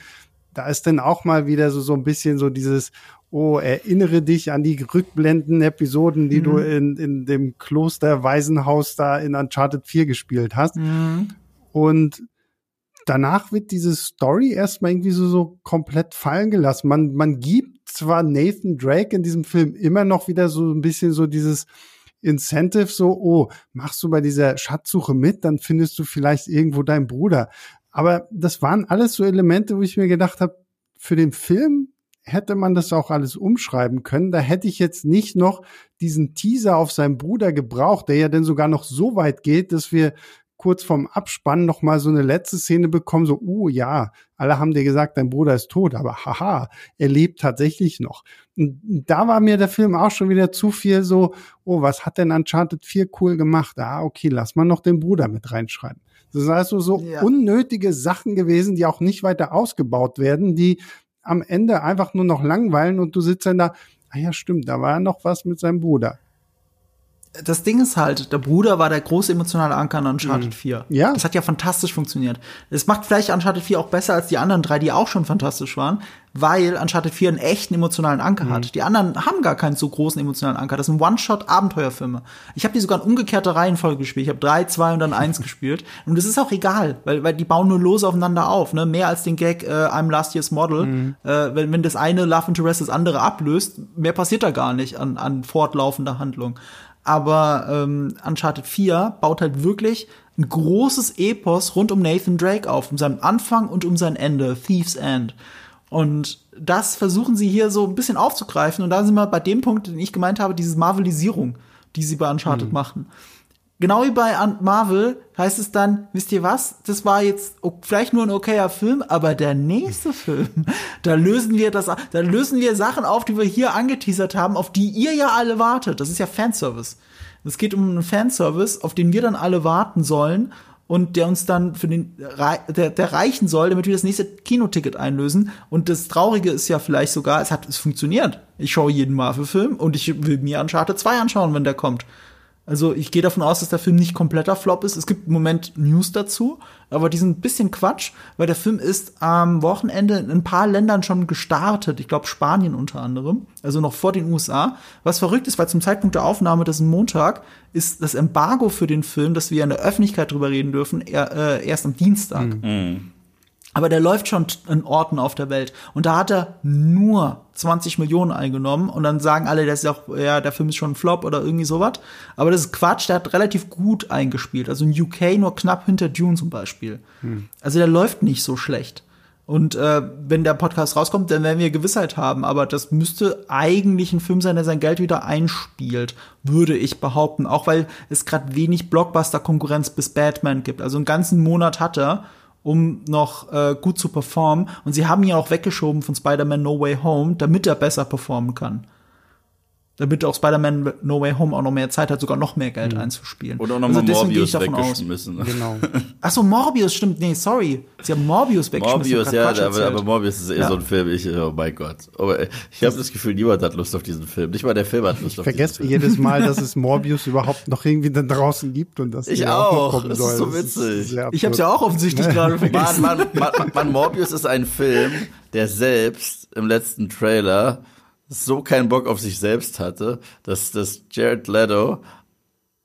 C: Da ist dann auch mal wieder so, so ein bisschen so dieses, oh, erinnere dich an die Rückblenden-Episoden, die mhm. du in, in dem Kloster Waisenhaus da in Uncharted 4 gespielt hast. Mhm. Und danach wird diese Story erstmal irgendwie so, so komplett fallen gelassen. Man, man gibt zwar Nathan Drake in diesem Film immer noch wieder so ein bisschen so dieses Incentive, so, oh, machst du bei dieser Schatzsuche mit, dann findest du vielleicht irgendwo deinen Bruder. Aber das waren alles so Elemente, wo ich mir gedacht habe, für den Film hätte man das auch alles umschreiben können. Da hätte ich jetzt nicht noch diesen Teaser auf seinen Bruder gebraucht, der ja dann sogar noch so weit geht, dass wir kurz vorm Abspann noch mal so eine letzte Szene bekommen, so, uh, ja, alle haben dir gesagt, dein Bruder ist tot, aber haha, er lebt tatsächlich noch. Und da war mir der Film auch schon wieder zu viel so, oh, was hat denn Uncharted 4 cool gemacht? Ah, okay, lass mal noch den Bruder mit reinschreiben. Das sind also so ja. unnötige Sachen gewesen, die auch nicht weiter ausgebaut werden, die am Ende einfach nur noch langweilen und du sitzt dann da, ah ja, stimmt, da war ja noch was mit seinem Bruder
A: das Ding ist halt, der Bruder war der große emotionale Anker an Uncharted mhm. 4. Ja. Das hat ja fantastisch funktioniert. Es macht vielleicht Uncharted 4 auch besser als die anderen drei, die auch schon fantastisch waren, weil Uncharted 4 einen echten emotionalen Anker mhm. hat. Die anderen haben gar keinen so großen emotionalen Anker. Das sind One-Shot-Abenteuerfilme. Ich habe die sogar in umgekehrter Reihenfolge gespielt. Ich habe drei, zwei und dann eins [laughs] gespielt. Und das ist auch egal, weil, weil die bauen nur lose aufeinander auf. Ne? Mehr als den Gag äh, I'm Last Year's Model. Mhm. Äh, wenn, wenn das eine Love Interest das andere ablöst, mehr passiert da gar nicht an, an fortlaufender Handlung. Aber ähm, Uncharted 4 baut halt wirklich ein großes Epos rund um Nathan Drake auf, um seinen Anfang und um sein Ende, Thieves End. Und das versuchen sie hier so ein bisschen aufzugreifen. Und da sind wir bei dem Punkt, den ich gemeint habe, diese Marvelisierung, die sie bei Uncharted mhm. machen genau wie bei Marvel heißt es dann, wisst ihr was? Das war jetzt vielleicht nur ein okayer Film, aber der nächste Film, [laughs] da lösen wir das, da lösen wir Sachen auf, die wir hier angeteasert haben, auf die ihr ja alle wartet. Das ist ja Fanservice. Es geht um einen Fanservice, auf den wir dann alle warten sollen und der uns dann für den der, der reichen soll, damit wir das nächste Kinoticket einlösen. Und das Traurige ist ja vielleicht sogar, es hat es funktioniert. Ich schaue jeden Marvel-Film und ich will mir Uncharted 2 anschauen, wenn der kommt. Also ich gehe davon aus, dass der Film nicht kompletter Flop ist. Es gibt im Moment News dazu, aber die sind ein bisschen Quatsch, weil der Film ist am Wochenende in ein paar Ländern schon gestartet. Ich glaube Spanien unter anderem, also noch vor den USA. Was verrückt ist, weil zum Zeitpunkt der Aufnahme, das ist Montag, ist das Embargo für den Film, dass wir in der Öffentlichkeit drüber reden dürfen, äh, erst am Dienstag. Mhm. Aber der läuft schon in Orten auf der Welt. Und da hat er nur 20 Millionen eingenommen. Und dann sagen alle, das ist auch, ja, der Film ist schon ein Flop oder irgendwie sowas. Aber das ist Quatsch, der hat relativ gut eingespielt. Also in UK nur knapp hinter Dune zum Beispiel. Hm. Also der läuft nicht so schlecht. Und äh, wenn der Podcast rauskommt, dann werden wir Gewissheit haben. Aber das müsste eigentlich ein Film sein, der sein Geld wieder einspielt, würde ich behaupten. Auch weil es gerade wenig Blockbuster-Konkurrenz bis Batman gibt. Also einen ganzen Monat hat er um noch äh, gut zu performen. Und sie haben ihn auch weggeschoben von Spider-Man No Way Home, damit er besser performen kann. Damit auch Spider-Man No Way Home auch noch mehr Zeit hat, sogar noch mehr Geld einzuspielen.
B: Oder auch noch
A: also
B: mal
A: deswegen gehe ich
B: Morbius
A: davon aus.
B: weggeschmissen.
C: Genau. [laughs]
A: Ach so, Morbius, stimmt. Nee, sorry. Sie haben Morbius weggeschmissen.
B: Morbius,
A: Ich
B: ja, aber, aber Morbius ist eh
A: Ja.
B: so ein Film. Ich, oh mein Gott. Aber ich habe das Gefühl, niemand hat Lust auf diesen Film. Nicht mal der Film hat Lust
C: Ich
B: auf
C: vergesse
B: diesen Film.
C: jedes Mal, dass es [laughs] Morbius überhaupt noch irgendwie da draußen gibt und dass
B: Ich auch.
C: kommen
B: Das ist so witzig.
C: sehr
A: Ich hab's ja
C: absurd.
A: auch offensichtlich gerade vergessen.
B: Mann, Mann, Mann, Mann, Morbius ist ein Film, der selbst im letzten Trailer so keinen Bock auf sich selbst hatte, dass, dass Jared Leto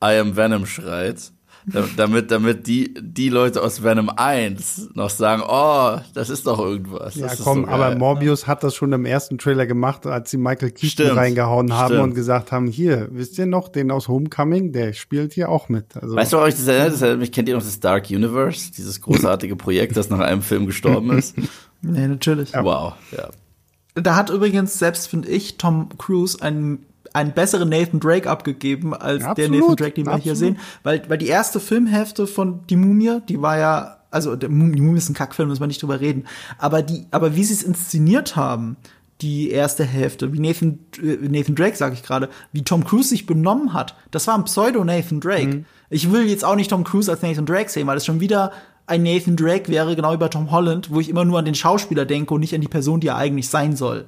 B: I am Venom schreit. da- Damit, damit die, die Leute aus Venom 1 noch sagen, oh, das ist doch irgendwas.
C: Ja,
B: das ist
C: komm,
B: so
C: aber. Morbius hat das schon im ersten Trailer gemacht, als sie Michael Keaton
B: Stimmt,
C: reingehauen haben
B: stimmt.
C: und gesagt haben, hier, wisst ihr noch, den aus Homecoming, der spielt hier auch mit. Also,
B: Weißt du, ich das erinnert? Das erinnert mich, kennt ihr noch das Dark Universe? Dieses großartige Projekt, das nach einem Film gestorben ist? [laughs]
A: Nee, natürlich.
B: Wow, ja.
A: Da hat übrigens, selbst finde ich, Tom Cruise einen, einen besseren Nathan Drake abgegeben, als der
C: Absolut,
A: Nathan Drake, den wir hier
C: absolut.
A: sehen. Weil, weil die erste Filmhälfte von Die Mumie, die war ja, also der die Mumie ist ein Kackfilm, müssen wir nicht drüber reden. Aber die, aber wie sie es inszeniert haben, die erste Hälfte, wie Nathan, äh, Nathan Drake, sage ich gerade, wie Tom Cruise sich benommen hat, das war ein Pseudo-Nathan Drake.
C: Mhm.
A: Ich will jetzt auch nicht Tom Cruise als Nathan Drake sehen, weil es schon wieder ein Nathan Drake wäre, genau wie bei Tom Holland, wo ich immer nur an den Schauspieler denke und nicht an die Person, die er eigentlich sein soll.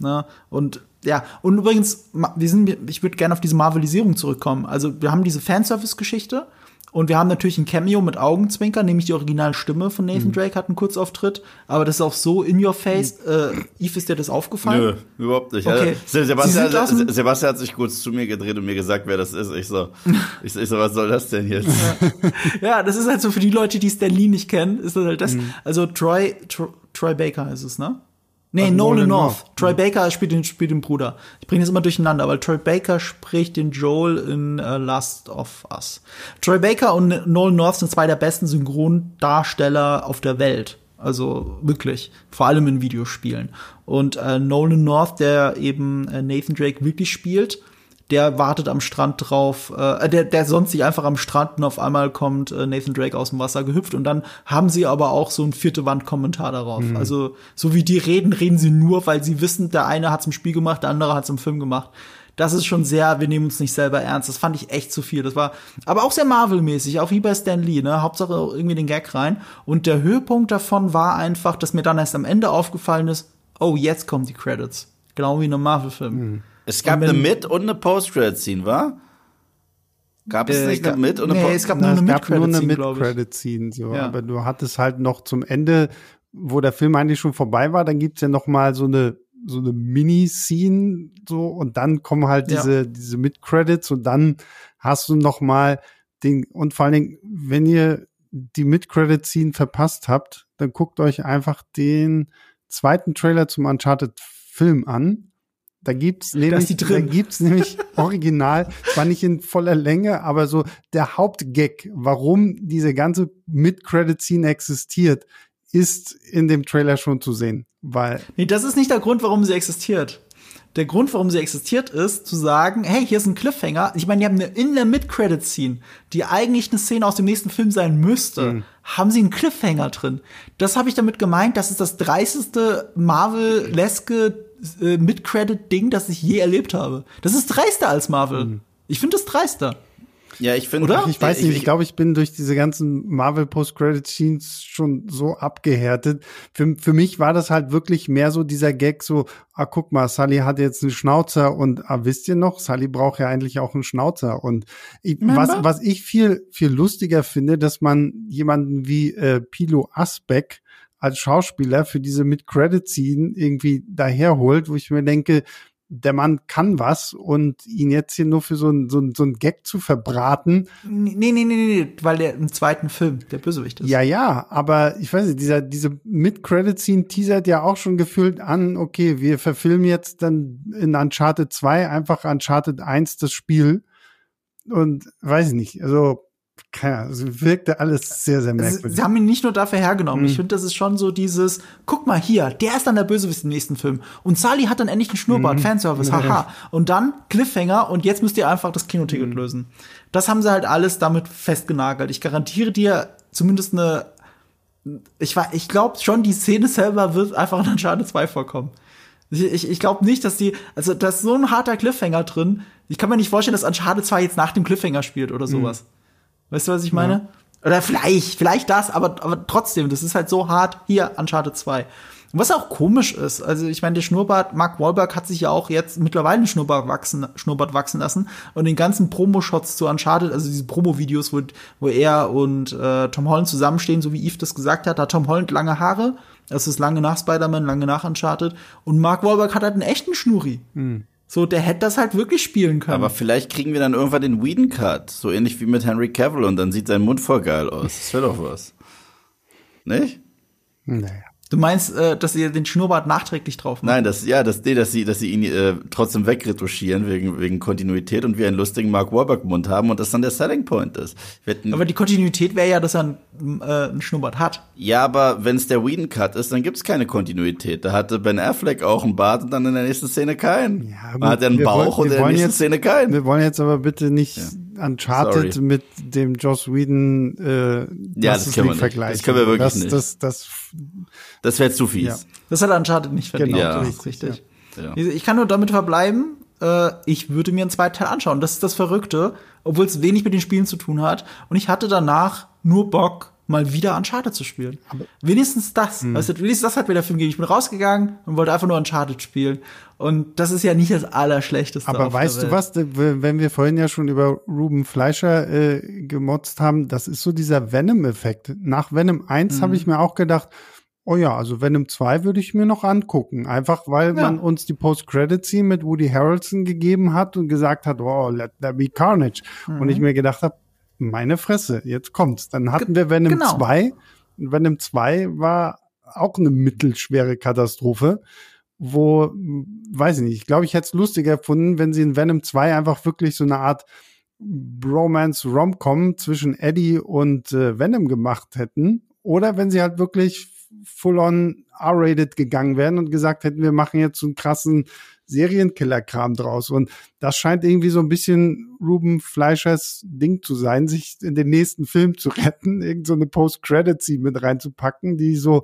A: Ne? Und ja, und übrigens, wir sind, ich würde gerne auf diese Marvelisierung zurückkommen. Also, wir haben diese Fanservice-Geschichte und wir haben natürlich ein Cameo mit Augenzwinker, nämlich die Originalstimme von
B: Mhm.
A: Nathan Drake hat einen Kurzauftritt, aber das ist auch so in your face. Äh, Eve, ist dir das aufgefallen?
B: Nö, überhaupt nicht.
A: Okay.
B: Se-
A: Sie
B: Sebastian,
A: sind aus dem-
B: Se- Sebastian hat sich kurz zu mir gedreht und mir gesagt, wer das ist. Ich so, [laughs] ich so, ich so was soll das denn jetzt?
A: Ja, das ist halt so für die Leute, die Stan Lee nicht kennen, ist das halt das.
B: Mhm.
A: Also Troy, Troy, Troy Baker ist es, ne? Nee,
C: Ach,
A: Nolan, North.
C: North.
A: Troy Baker spielt den, spielt den Bruder. Ich bringe das immer durcheinander, weil Troy Baker spricht den Joel in äh, Last of Us. Troy Baker und Nolan North sind zwei der besten Synchrondarsteller auf der Welt. Also wirklich, vor allem in Videospielen. Und äh, Nolan North, der eben äh, Nathan Drake wirklich spielt, der wartet am Strand drauf, äh, der, der sonst sich einfach am Strand und auf einmal kommt äh, Nathan Drake aus dem Wasser gehüpft und dann haben sie aber auch so einen vierte Wand-Kommentar darauf. Also, so wie die reden, reden sie nur, weil sie wissen, der eine hat's im Spiel gemacht, der andere hat's im Film gemacht. Das ist schon sehr, wir nehmen uns nicht selber ernst. Das fand ich echt zu viel. Das war aber auch sehr Marvel-mäßig, auch wie bei Stan Lee, ne? Hauptsache irgendwie den Gag rein. Und der Höhepunkt davon war einfach, dass mir dann erst am Ende aufgefallen ist, oh, jetzt kommen die Credits. Genau wie in einem Marvel-Film.
B: Es gab eine Mid- und eine Post-Credit-Scene, war? Gab es
A: Äh,
B: nicht
A: ga-
B: eine Mid- und eine
A: nee,
B: Post-
A: es gab nur eine Mid-Credit-Scene.
C: Mid-Credit-Scene, so.
A: Ja.
C: Aber du hattest halt noch zum Ende, wo der Film eigentlich schon vorbei war, dann gibt's ja noch mal so eine so eine Mini-Scene, so, und dann kommen halt
A: Ja.
C: diese, diese Mid-Credits und dann hast du noch mal den, und vor allen Dingen, wenn ihr die Mid-Credit-Scene verpasst habt, dann guckt euch einfach den zweiten Trailer zum Uncharted-Film an. Da gibt's nämlich, da gibt's nämlich [laughs] original, zwar nicht in voller Länge, aber so der Hauptgag, warum diese ganze Mid-Credit-Scene existiert, ist in dem Trailer schon zu sehen, weil
A: Nee, das ist nicht der Grund, warum sie existiert. Der Grund, warum sie existiert, ist zu sagen, hey, hier ist ein Cliffhanger. Ich meine, die haben eine in der Mid-Credit-Scene, die eigentlich eine Szene aus dem nächsten Film sein müsste, haben sie einen Cliffhanger drin. Das habe ich damit gemeint, das ist das dreisteste Marvel-leske äh, Mid-Credit-Ding, das ich je erlebt habe. Das ist dreister als Marvel. Ich finde das dreister.
B: Ja, ich finde.
A: Oder?
C: ich weiß nicht, ich glaube, ich bin durch diese ganzen Marvel Post-Credit-Scenes schon so abgehärtet. Für, für mich war das halt wirklich mehr so dieser Gag, so, ah, guck mal, Sully hat jetzt einen Schnauzer und ah, wisst ihr noch, Sully braucht ja eigentlich auch einen Schnauzer. Und ich, was, was ich viel, viel lustiger finde, dass man jemanden wie äh, Pilo Asbeck als Schauspieler für diese Mid-Credit-Scene irgendwie daherholt, wo ich mir denke, der Mann kann was und ihn jetzt hier nur für so ein, so ein, so ein Gag zu verbraten,
A: Nee, nee, nee, nee, nee, weil der im zweiten Film der Bösewicht ist.
C: ja, ja, aber ich weiß nicht, dieser, diese Mid-Credit-Scene teasert ja auch schon gefühlt an, okay, wir verfilmen jetzt dann in Uncharted 2 einfach Uncharted 1 das Spiel und weiß ich nicht, also, keine Ahnung, es wirkte alles sehr, sehr merkwürdig.
A: sie haben ihn nicht nur dafür hergenommen.
C: Mhm.
A: Ich finde, das ist schon so dieses, guck mal hier, der ist dann der Bösewicht im nächsten Film. Und Sally hat dann endlich einen Schnurrbart,
C: Mhm.
A: Fanservice, haha. Und dann Cliffhanger und jetzt müsst ihr einfach das
C: Mhm.
A: Kinoticket lösen. Das haben sie halt alles damit festgenagelt. Ich garantiere dir zumindest eine, ich war, ich glaube schon, die Szene selber wird einfach in Uncharted 2 vorkommen. Ich, ich, glaube nicht, dass die, also da ist so ein harter Cliffhanger drin. Ich kann mir nicht vorstellen, dass Uncharted 2 jetzt nach dem Cliffhanger spielt oder sowas. Weißt du, was ich meine? Oder vielleicht, vielleicht das, aber, aber trotzdem, das ist halt so hart. Hier, Uncharted 2. Und was auch komisch ist, also ich meine, der Schnurrbart, Mark Wahlberg hat sich ja auch jetzt mittlerweile einen Schnurrbart wachsen, Schnurrbart wachsen lassen und den ganzen Promo-Shots zu Uncharted, also diese Promo-Videos, wo, wo er und äh, Tom Holland zusammenstehen, so wie Eve das gesagt hat, da hat Tom Holland lange Haare, das ist lange nach Spider-Man, lange nach Uncharted und Mark Wahlberg hat halt einen echten Schnurri. So, der hätte das halt wirklich spielen können.
B: Aber vielleicht kriegen wir dann irgendwann den Whedon-Cut, so ähnlich wie mit Henry Cavill und dann sieht sein Mund voll geil aus. Das wäre doch was. Nicht?
C: Naja.
A: Du meinst, äh, dass ihr den Schnurrbart nachträglich drauf macht?
B: Nein, das, ja, das, nee, dass sie, dass sie ihn äh, trotzdem wegretuschieren wegen, wegen Kontinuität und wir einen lustigen Mark Wahlberg-Mund haben und das dann der Selling Point ist.
A: Aber die Kontinuität wäre ja, dass er einen, äh, einen Schnurrbart hat.
B: ja, aber wenn es der Whedon-Cut ist, dann gibt's keine Kontinuität. Da hatte Ben Affleck auch einen Bart und dann in der nächsten Szene keinen.
C: Ja,
B: Man hat er einen Bauch
C: wollen-
B: und in der nächsten
C: jetzt-
B: Szene keinen.
C: Wir wollen jetzt aber bitte nicht Uncharted
B: Sorry.
C: mit dem Joss Whedon äh,
B: Ja, das können wir
C: League
B: nicht.
C: vergleichen.
B: Das können wir wirklich
C: das,
B: nicht.
C: Das, das,
B: Das wäre zu fies.
C: Ja.
A: Das hat Uncharted nicht verdient.
C: Genau,
B: Ja.
A: das ist richtig.
B: Ja.
A: Ich kann nur damit verbleiben, äh, ich würde mir einen zweiten Teil anschauen. Das ist das Verrückte, obwohl es wenig mit den Spielen zu tun hat. Und ich hatte danach nur Bock, mal wieder Uncharted zu spielen. wenigstens das.
C: Hm.
A: Also, wenigstens das hat mir der Film gegeben. Ich bin rausgegangen und wollte einfach nur Uncharted spielen. Und das ist ja nicht das Allerschlechteste.
C: aber weißt du was, wenn wir vorhin ja schon über Ruben Fleischer äh, gemotzt haben, das ist so dieser Venom-Effekt. Nach Venom 1
A: Mhm.
C: habe ich mir auch gedacht, oh ja, also Venom 2 würde ich mir noch angucken. Einfach weil
A: Ja.
C: man uns die Post-Credit-Scene mit Woody Harrelson gegeben hat und gesagt hat, oh, let there be carnage. Und
A: Mhm.
C: ich mir gedacht habe, meine Fresse, jetzt kommt's. Dann hatten wir Venom
A: genau.
C: 2. Und Venom 2 war auch eine mittelschwere Katastrophe, wo, weiß ich nicht, ich glaube, ich hätte es lustiger gefunden, wenn sie in Venom 2 einfach wirklich so eine Art Bromance-Rom-Com zwischen Eddie und äh, Venom gemacht hätten. Oder wenn sie halt wirklich full-on R-rated gegangen wären und gesagt hätten, wir machen jetzt so einen krassen Serienkiller-Kram draus. Und das scheint irgendwie so ein bisschen Ruben Fleischers Ding zu sein, sich in den nächsten Film zu retten, [laughs] irgend so eine Post-Credit-Scene mit reinzupacken, die so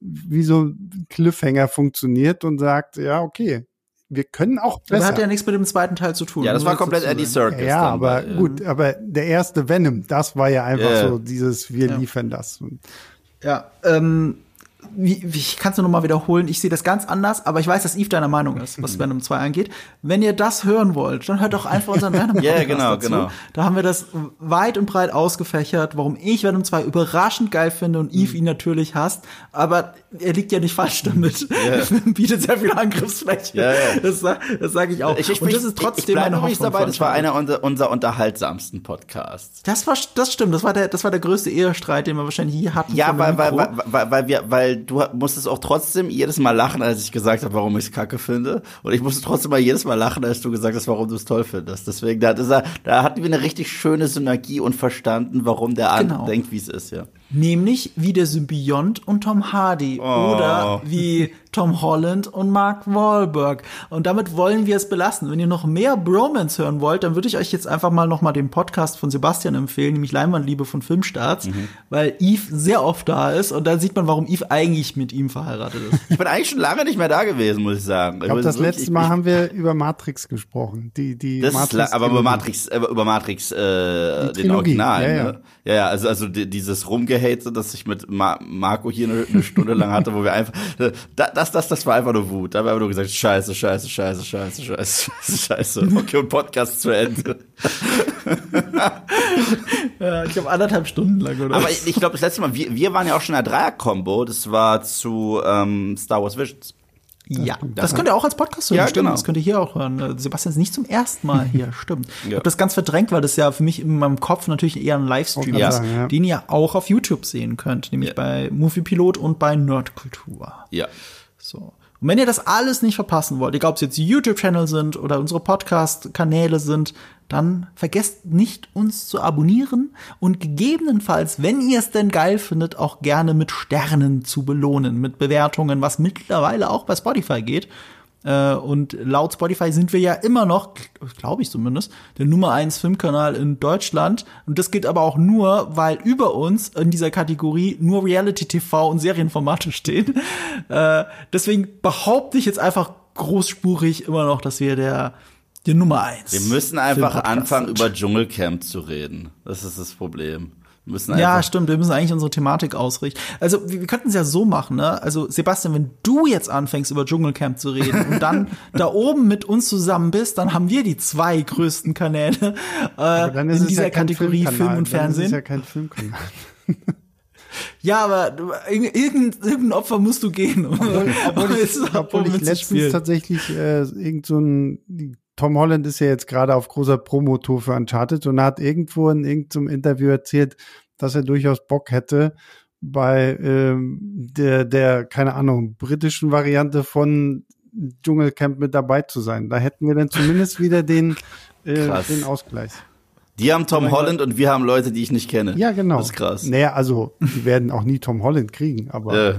C: wie so ein Cliffhanger funktioniert und sagt, ja, okay, wir können auch
A: Aber
C: besser.
A: hat ja nichts mit dem zweiten Teil zu tun.
B: Ja, das
A: muss
B: war komplett Eddie. Circus.
C: ja,
B: dann
C: aber
B: bei, äh,
C: gut, aber der erste Venom, das war ja einfach
B: Ja.
C: so dieses, wir
A: Ja.
C: liefern das.
A: Ja, ähm, wie, wie, ich kann es nur noch mal wiederholen. Ich sehe das ganz anders, aber ich weiß, dass Eve deiner Meinung ist, was Venom 2 angeht. Wenn ihr das hören wollt, dann hört doch einfach unseren Venom [laughs]
B: Ja,
A: Podcast
B: genau,
A: dazu.
B: genau.
A: Da haben wir das weit und breit ausgefächert, warum ich Venom 2 überraschend geil finde und Eve ihn natürlich hasst. Aber er liegt ja nicht falsch damit. Film [laughs] bietet sehr viel Angriffsfläche.
B: Ja, ja.
A: Das, das sage ich auch.
B: Ich, ich,
A: und das
B: ich-
A: ist trotzdem
B: ich bleib
A: meine Hoffnung.
B: dabei, das war einer unserer, unserer unterhaltsamsten Podcasts.
A: Das war, das stimmt. Das war der, das war der größte Ehestreit, den wir wahrscheinlich je hatten.
B: Ja, weil, weil, weil, weil, weil, wir, weil du musstest auch trotzdem jedes Mal lachen, als ich gesagt habe, warum ich es kacke finde. Und ich musste trotzdem mal jedes Mal lachen, als du gesagt hast, warum du es toll findest. Deswegen, da, da, hatten wir eine richtig schöne Synergie und verstanden, warum der andere
A: Genau.
B: denkt, wie es ist, ja.
A: Nämlich wie der Symbiont und Tom Hardy
B: Oh.
A: oder wie Tom Holland und Mark Wahlberg. Und damit wollen wir es belassen. Wenn ihr noch mehr Bromance hören wollt, dann würde ich euch jetzt einfach mal noch mal den Podcast von Sebastian empfehlen, nämlich Leinwandliebe von Filmstarts,
B: Mhm.
A: weil Eve sehr oft da ist und da sieht man, warum Eve eigentlich mit ihm verheiratet ist. [laughs]
B: Ich bin eigentlich schon lange nicht mehr da gewesen, muss ich sagen.
C: ich glaube, das
B: wirklich-
C: letzte Mal haben wir über Matrix gesprochen. Die, die
B: Das ist la- aber über. Matrix, äh, über Matrix, äh, den Original,
C: ja,
B: ja,
C: ja.
B: ne? Ja, ja, also, also die, dieses Rumgehate, das ich mit Ma Marco hier eine, eine Stunde lang hatte, wo wir einfach, da- das, das, das war einfach nur Wut. Da haben wir nur gesagt, scheiße, scheiße, scheiße, scheiße, scheiße, scheiße, scheiße. Okay, und Podcast zu Ende.
A: ja, ich glaube anderthalb Stunden lang oder
B: Aber ich, ich glaube, das letzte Mal, wir, wir waren ja auch schon in der Dreier-Kombo, das war zu ähm, Star Wars Visions.
A: Ja, das könnt ihr auch als Podcast hören,
B: Ja,
A: stimmt.
B: genau.
A: Das könnt ihr hier auch hören. Äh, Sebastian ist nicht zum ersten Mal hier, [laughs] stimmt. Ich
B: Ja.
A: habe das ganz verdrängt, weil das ja für mich in meinem Kopf natürlich eher ein Livestream
C: Wollte
A: ist,
C: ja.
A: den ihr auch auf YouTube sehen könnt, nämlich
B: Ja.
A: bei Moviepilot und bei Nerdkultur.
B: Ja.
A: So. Und wenn ihr das alles nicht verpassen wollt, egal ob es jetzt YouTube-Channel sind oder unsere Podcast-Kanäle sind, dann vergesst nicht, uns zu abonnieren und gegebenenfalls, wenn ihr es denn geil findet, auch gerne mit Sternen zu belohnen, mit Bewertungen, was mittlerweile auch bei Spotify geht. Äh, Und laut Spotify sind wir ja immer noch, glaube ich zumindest, der Nummer eins Filmkanal in Deutschland. Und das gilt aber auch nur, weil über uns in dieser Kategorie nur Reality-TV und Serienformate stehen. Äh, deswegen behaupte ich jetzt einfach großspurig immer noch, dass wir der, die Nummer eins.
B: Wir müssen einfach anfangen, über Dschungelcamp zu reden. Das ist das Problem. Wir müssen
A: Ja, stimmt, wir müssen eigentlich unsere Thematik ausrichten. Also, wir, wir könnten es ja so machen, ne? Also, Sebastian, wenn du jetzt anfängst, über Dschungelcamp zu reden und dann [laughs] da oben mit uns zusammen bist, dann haben wir die zwei größten Kanäle äh,
C: Aber dann ist
A: in
C: es
A: dieser
C: ja
A: Kategorie. Film und
C: Dann ist
A: Fernsehen.
C: ja kein Filmkanal. [laughs]
A: Ja, aber irg- irgendein, irgendein Opfer musst du gehen. Um,
C: obwohl
A: um
C: ich, obwohl ich [laughs] letztens tatsächlich äh, irgend so ein Tom Holland ist ja jetzt gerade auf großer Promotour für Uncharted und er hat irgendwo in irgendeinem Interview erzählt, dass er durchaus Bock hätte, bei ähm, der, der, keine Ahnung, britischen Variante von Dschungelcamp mit dabei zu sein. Da hätten wir dann zumindest wieder den, [laughs] äh, den Ausgleich.
B: die haben Tom Holland und wir haben Leute, die ich nicht kenne.
C: Ja, genau.
B: Das ist krass.
C: Naja, also, die werden auch nie Tom Holland kriegen, aber
B: Äh,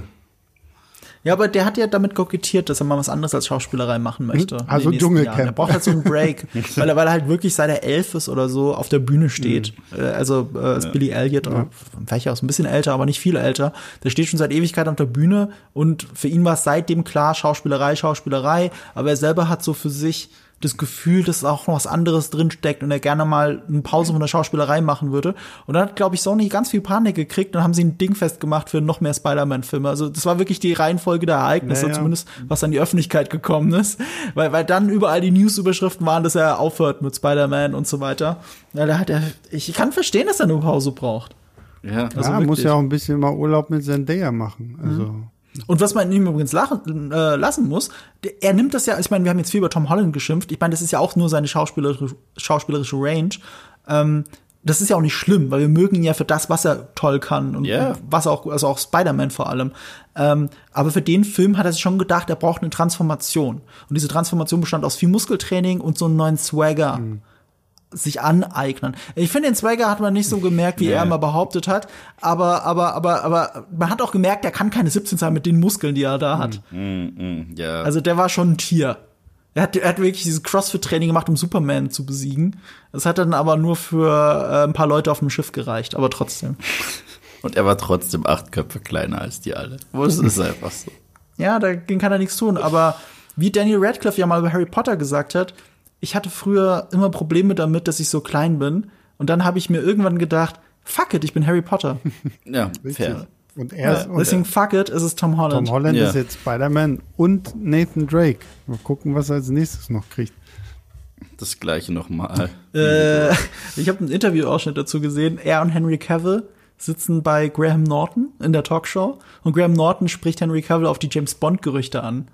A: Ja, aber der hat ja damit kokettiert, dass er mal was anderes als Schauspielerei machen möchte. in
C: Also Dschungelcamp.
A: Er braucht halt so einen [laughs] Break, weil er, weil er halt wirklich seit er elf ist oder so auf der Bühne steht.
C: Mhm.
A: Also äh, ist Billy Elliot, oder vielleicht auch ein bisschen älter, aber nicht viel älter. Der steht schon seit Ewigkeit auf der Bühne und für ihn war es seitdem klar, Schauspielerei, Schauspielerei, aber er selber hat so für sich das Gefühl, dass auch noch was anderes drinsteckt und er gerne mal eine Pause von der Schauspielerei machen würde. Und dann hat, glaube ich, Sony ganz viel Panik gekriegt und dann haben sie ein Ding festgemacht für noch mehr Spider-Man-Filme. Also das war wirklich die Reihenfolge der Ereignisse,
C: Naja.
A: zumindest was an die Öffentlichkeit gekommen ist. Weil, weil dann überall die News-Überschriften waren, dass er aufhört mit Spider-Man und so weiter. Ja, da hat er, ich kann verstehen, dass er eine Pause braucht.
B: ja.
A: Also
C: ja, muss ja auch ein bisschen mal Urlaub mit Zendaya machen. Also,
A: Und was man ihm übrigens lachen, äh, lassen muss, er nimmt das ja, ich meine, wir haben jetzt viel über Tom Holland geschimpft, ich meine, das ist ja auch nur seine schauspielerische, schauspielerische Range. Ähm, das ist ja auch nicht schlimm, weil wir mögen ihn ja für das, was er toll kann und
B: Ja.
A: was auch, also auch Spider-Man vor allem. Ähm, aber für den Film hat er sich schon gedacht, er braucht eine Transformation. Und diese Transformation bestand aus viel Muskeltraining und so einen neuen Swagger. Sich aneignen. Ich finde, den Swagger hat man nicht so gemerkt, wie
B: Nee.
A: er immer behauptet hat, aber, aber, aber, aber man hat auch gemerkt, er kann keine 17 sein mit den Muskeln, die er da hat.
B: Mm, ja.
A: Also der war schon ein Tier. Er hat, er hat wirklich dieses CrossFit-Training gemacht, um Superman zu besiegen. Das hat dann aber nur für äh, ein paar Leute auf dem Schiff gereicht, aber trotzdem. [laughs]
B: und er war trotzdem acht Köpfe kleiner als die alle. [laughs] Wo ist es einfach so?
A: Ja, dagegen kann er nichts tun. Aber wie Daniel Radcliffe ja mal über Harry Potter gesagt hat, ich hatte früher immer Probleme damit, dass ich so klein bin. Und dann habe ich mir irgendwann gedacht, fuck it, ich bin Harry Potter. [laughs]
B: Ja, fair.
C: Und er ist,
A: Ja,
C: und
A: deswegen fuck it, es ist Tom Holland.
C: Tom Holland
B: Ja.
C: ist jetzt Spider-Man und Nathan Drake. Mal gucken, was er als nächstes noch kriegt.
B: Das gleiche nochmal.
A: Äh, [laughs] ich habe einen Interviewausschnitt dazu gesehen. Er und Henry Cavill sitzen bei Graham Norton in der Talkshow und Graham Norton spricht Henry Cavill auf die James Bond Gerüchte an.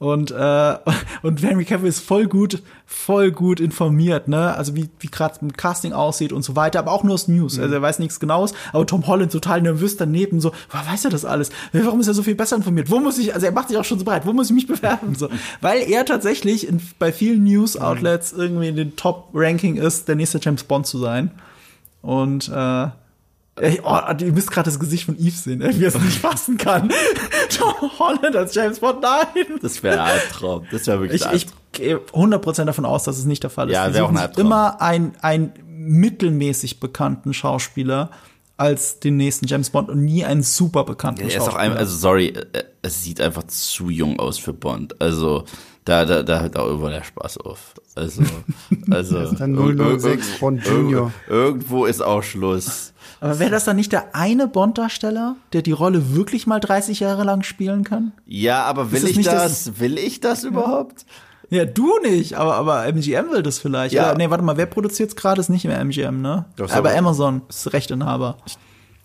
A: Und äh, [laughs] und Henry Cavill ist voll gut, voll gut informiert, ne? Also wie wie gerade mit Casting aussieht und so weiter, aber auch nur aus News. Also er weiß nichts Genaues. Aber Tom Holland total nervös daneben, so, woher weiß er das alles? Warum ist er so viel besser informiert? Wo muss ich? Also er macht sich auch schon so breit. Wo muss ich mich bewerben? So, [laughs] weil er tatsächlich in, bei vielen News Outlets irgendwie in den Top Ranking ist, der nächste James Bond zu sein. Und äh, Ey, oh, ihr müsst gerade das Gesicht von Eve sehen, ey, wie er es nicht fassen kann. [laughs] Tom Holland als James Bond, nein.
B: Das wäre ein Albtraum. Das wäre wirklich
A: Ich,
B: ein
A: ich gehe 100% davon aus, dass es nicht der Fall ist.
B: Ja, wäre auch ein Albtraum.
A: immer ein, ein mittelmäßig bekannten Schauspieler als den nächsten James Bond und nie einen super bekannten
B: Er ist auch
A: Schauspieler.
B: ein, also sorry, äh, es sieht einfach zu jung aus für Bond. Also da, da, da hört auch irgendwo der Spaß auf. Also, [laughs] also
C: dann
B: irg-
C: 006
B: irg-
C: Bond
B: irg-
C: Junior.
B: Irgendwo ist auch Schluss.
A: Aber wäre das dann nicht der eine Bond-Darsteller, der die Rolle wirklich mal 30 Jahre lang spielen kann?
B: Ja, aber will
A: es
B: ich das?
A: das-
B: Will ich das überhaupt?
A: Ja, du nicht, aber, aber MGM will das vielleicht.
B: Ja.
A: Ja. nee, warte mal, wer produziert's gerade? Ist nicht mehr MGM, ne?
B: Doch,
A: aber
B: aber-
A: Amazon ist Rechteinhaber.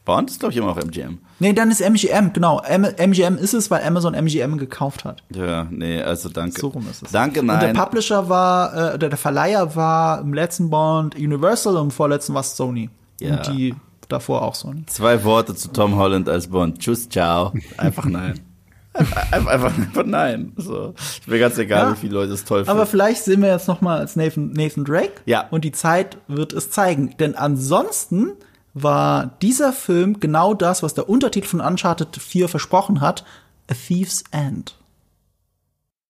B: Bond ist glaube ich immer noch MGM.
A: Nee, dann ist MGM, genau. M MGM ist es, weil Amazon MGM gekauft hat.
B: Ja, nee, also danke.
A: So rum ist es.
B: Danke,
A: Und der
B: nein.
A: Publisher war, äh, der, der Verleiher war im letzten Bond Universal und im vorletzten war es Sony.
B: Ja.
A: Und die davor auch Sony.
B: Zwei Worte zu Tom Holland als Bond. Tschüss, ciao. Einfach nein. Einfach, einfach, einfach nein. So. Ist mir ganz egal,
A: Ja.
B: wie viele Leute es toll finden.
A: Aber vielleicht sehen wir jetzt noch mal als Nathan, Nathan Drake.
B: Ja.
A: Und die Zeit wird es zeigen. Denn ansonsten war dieser Film genau das, was der Untertitel von Uncharted 4 versprochen hat. A Thief's End.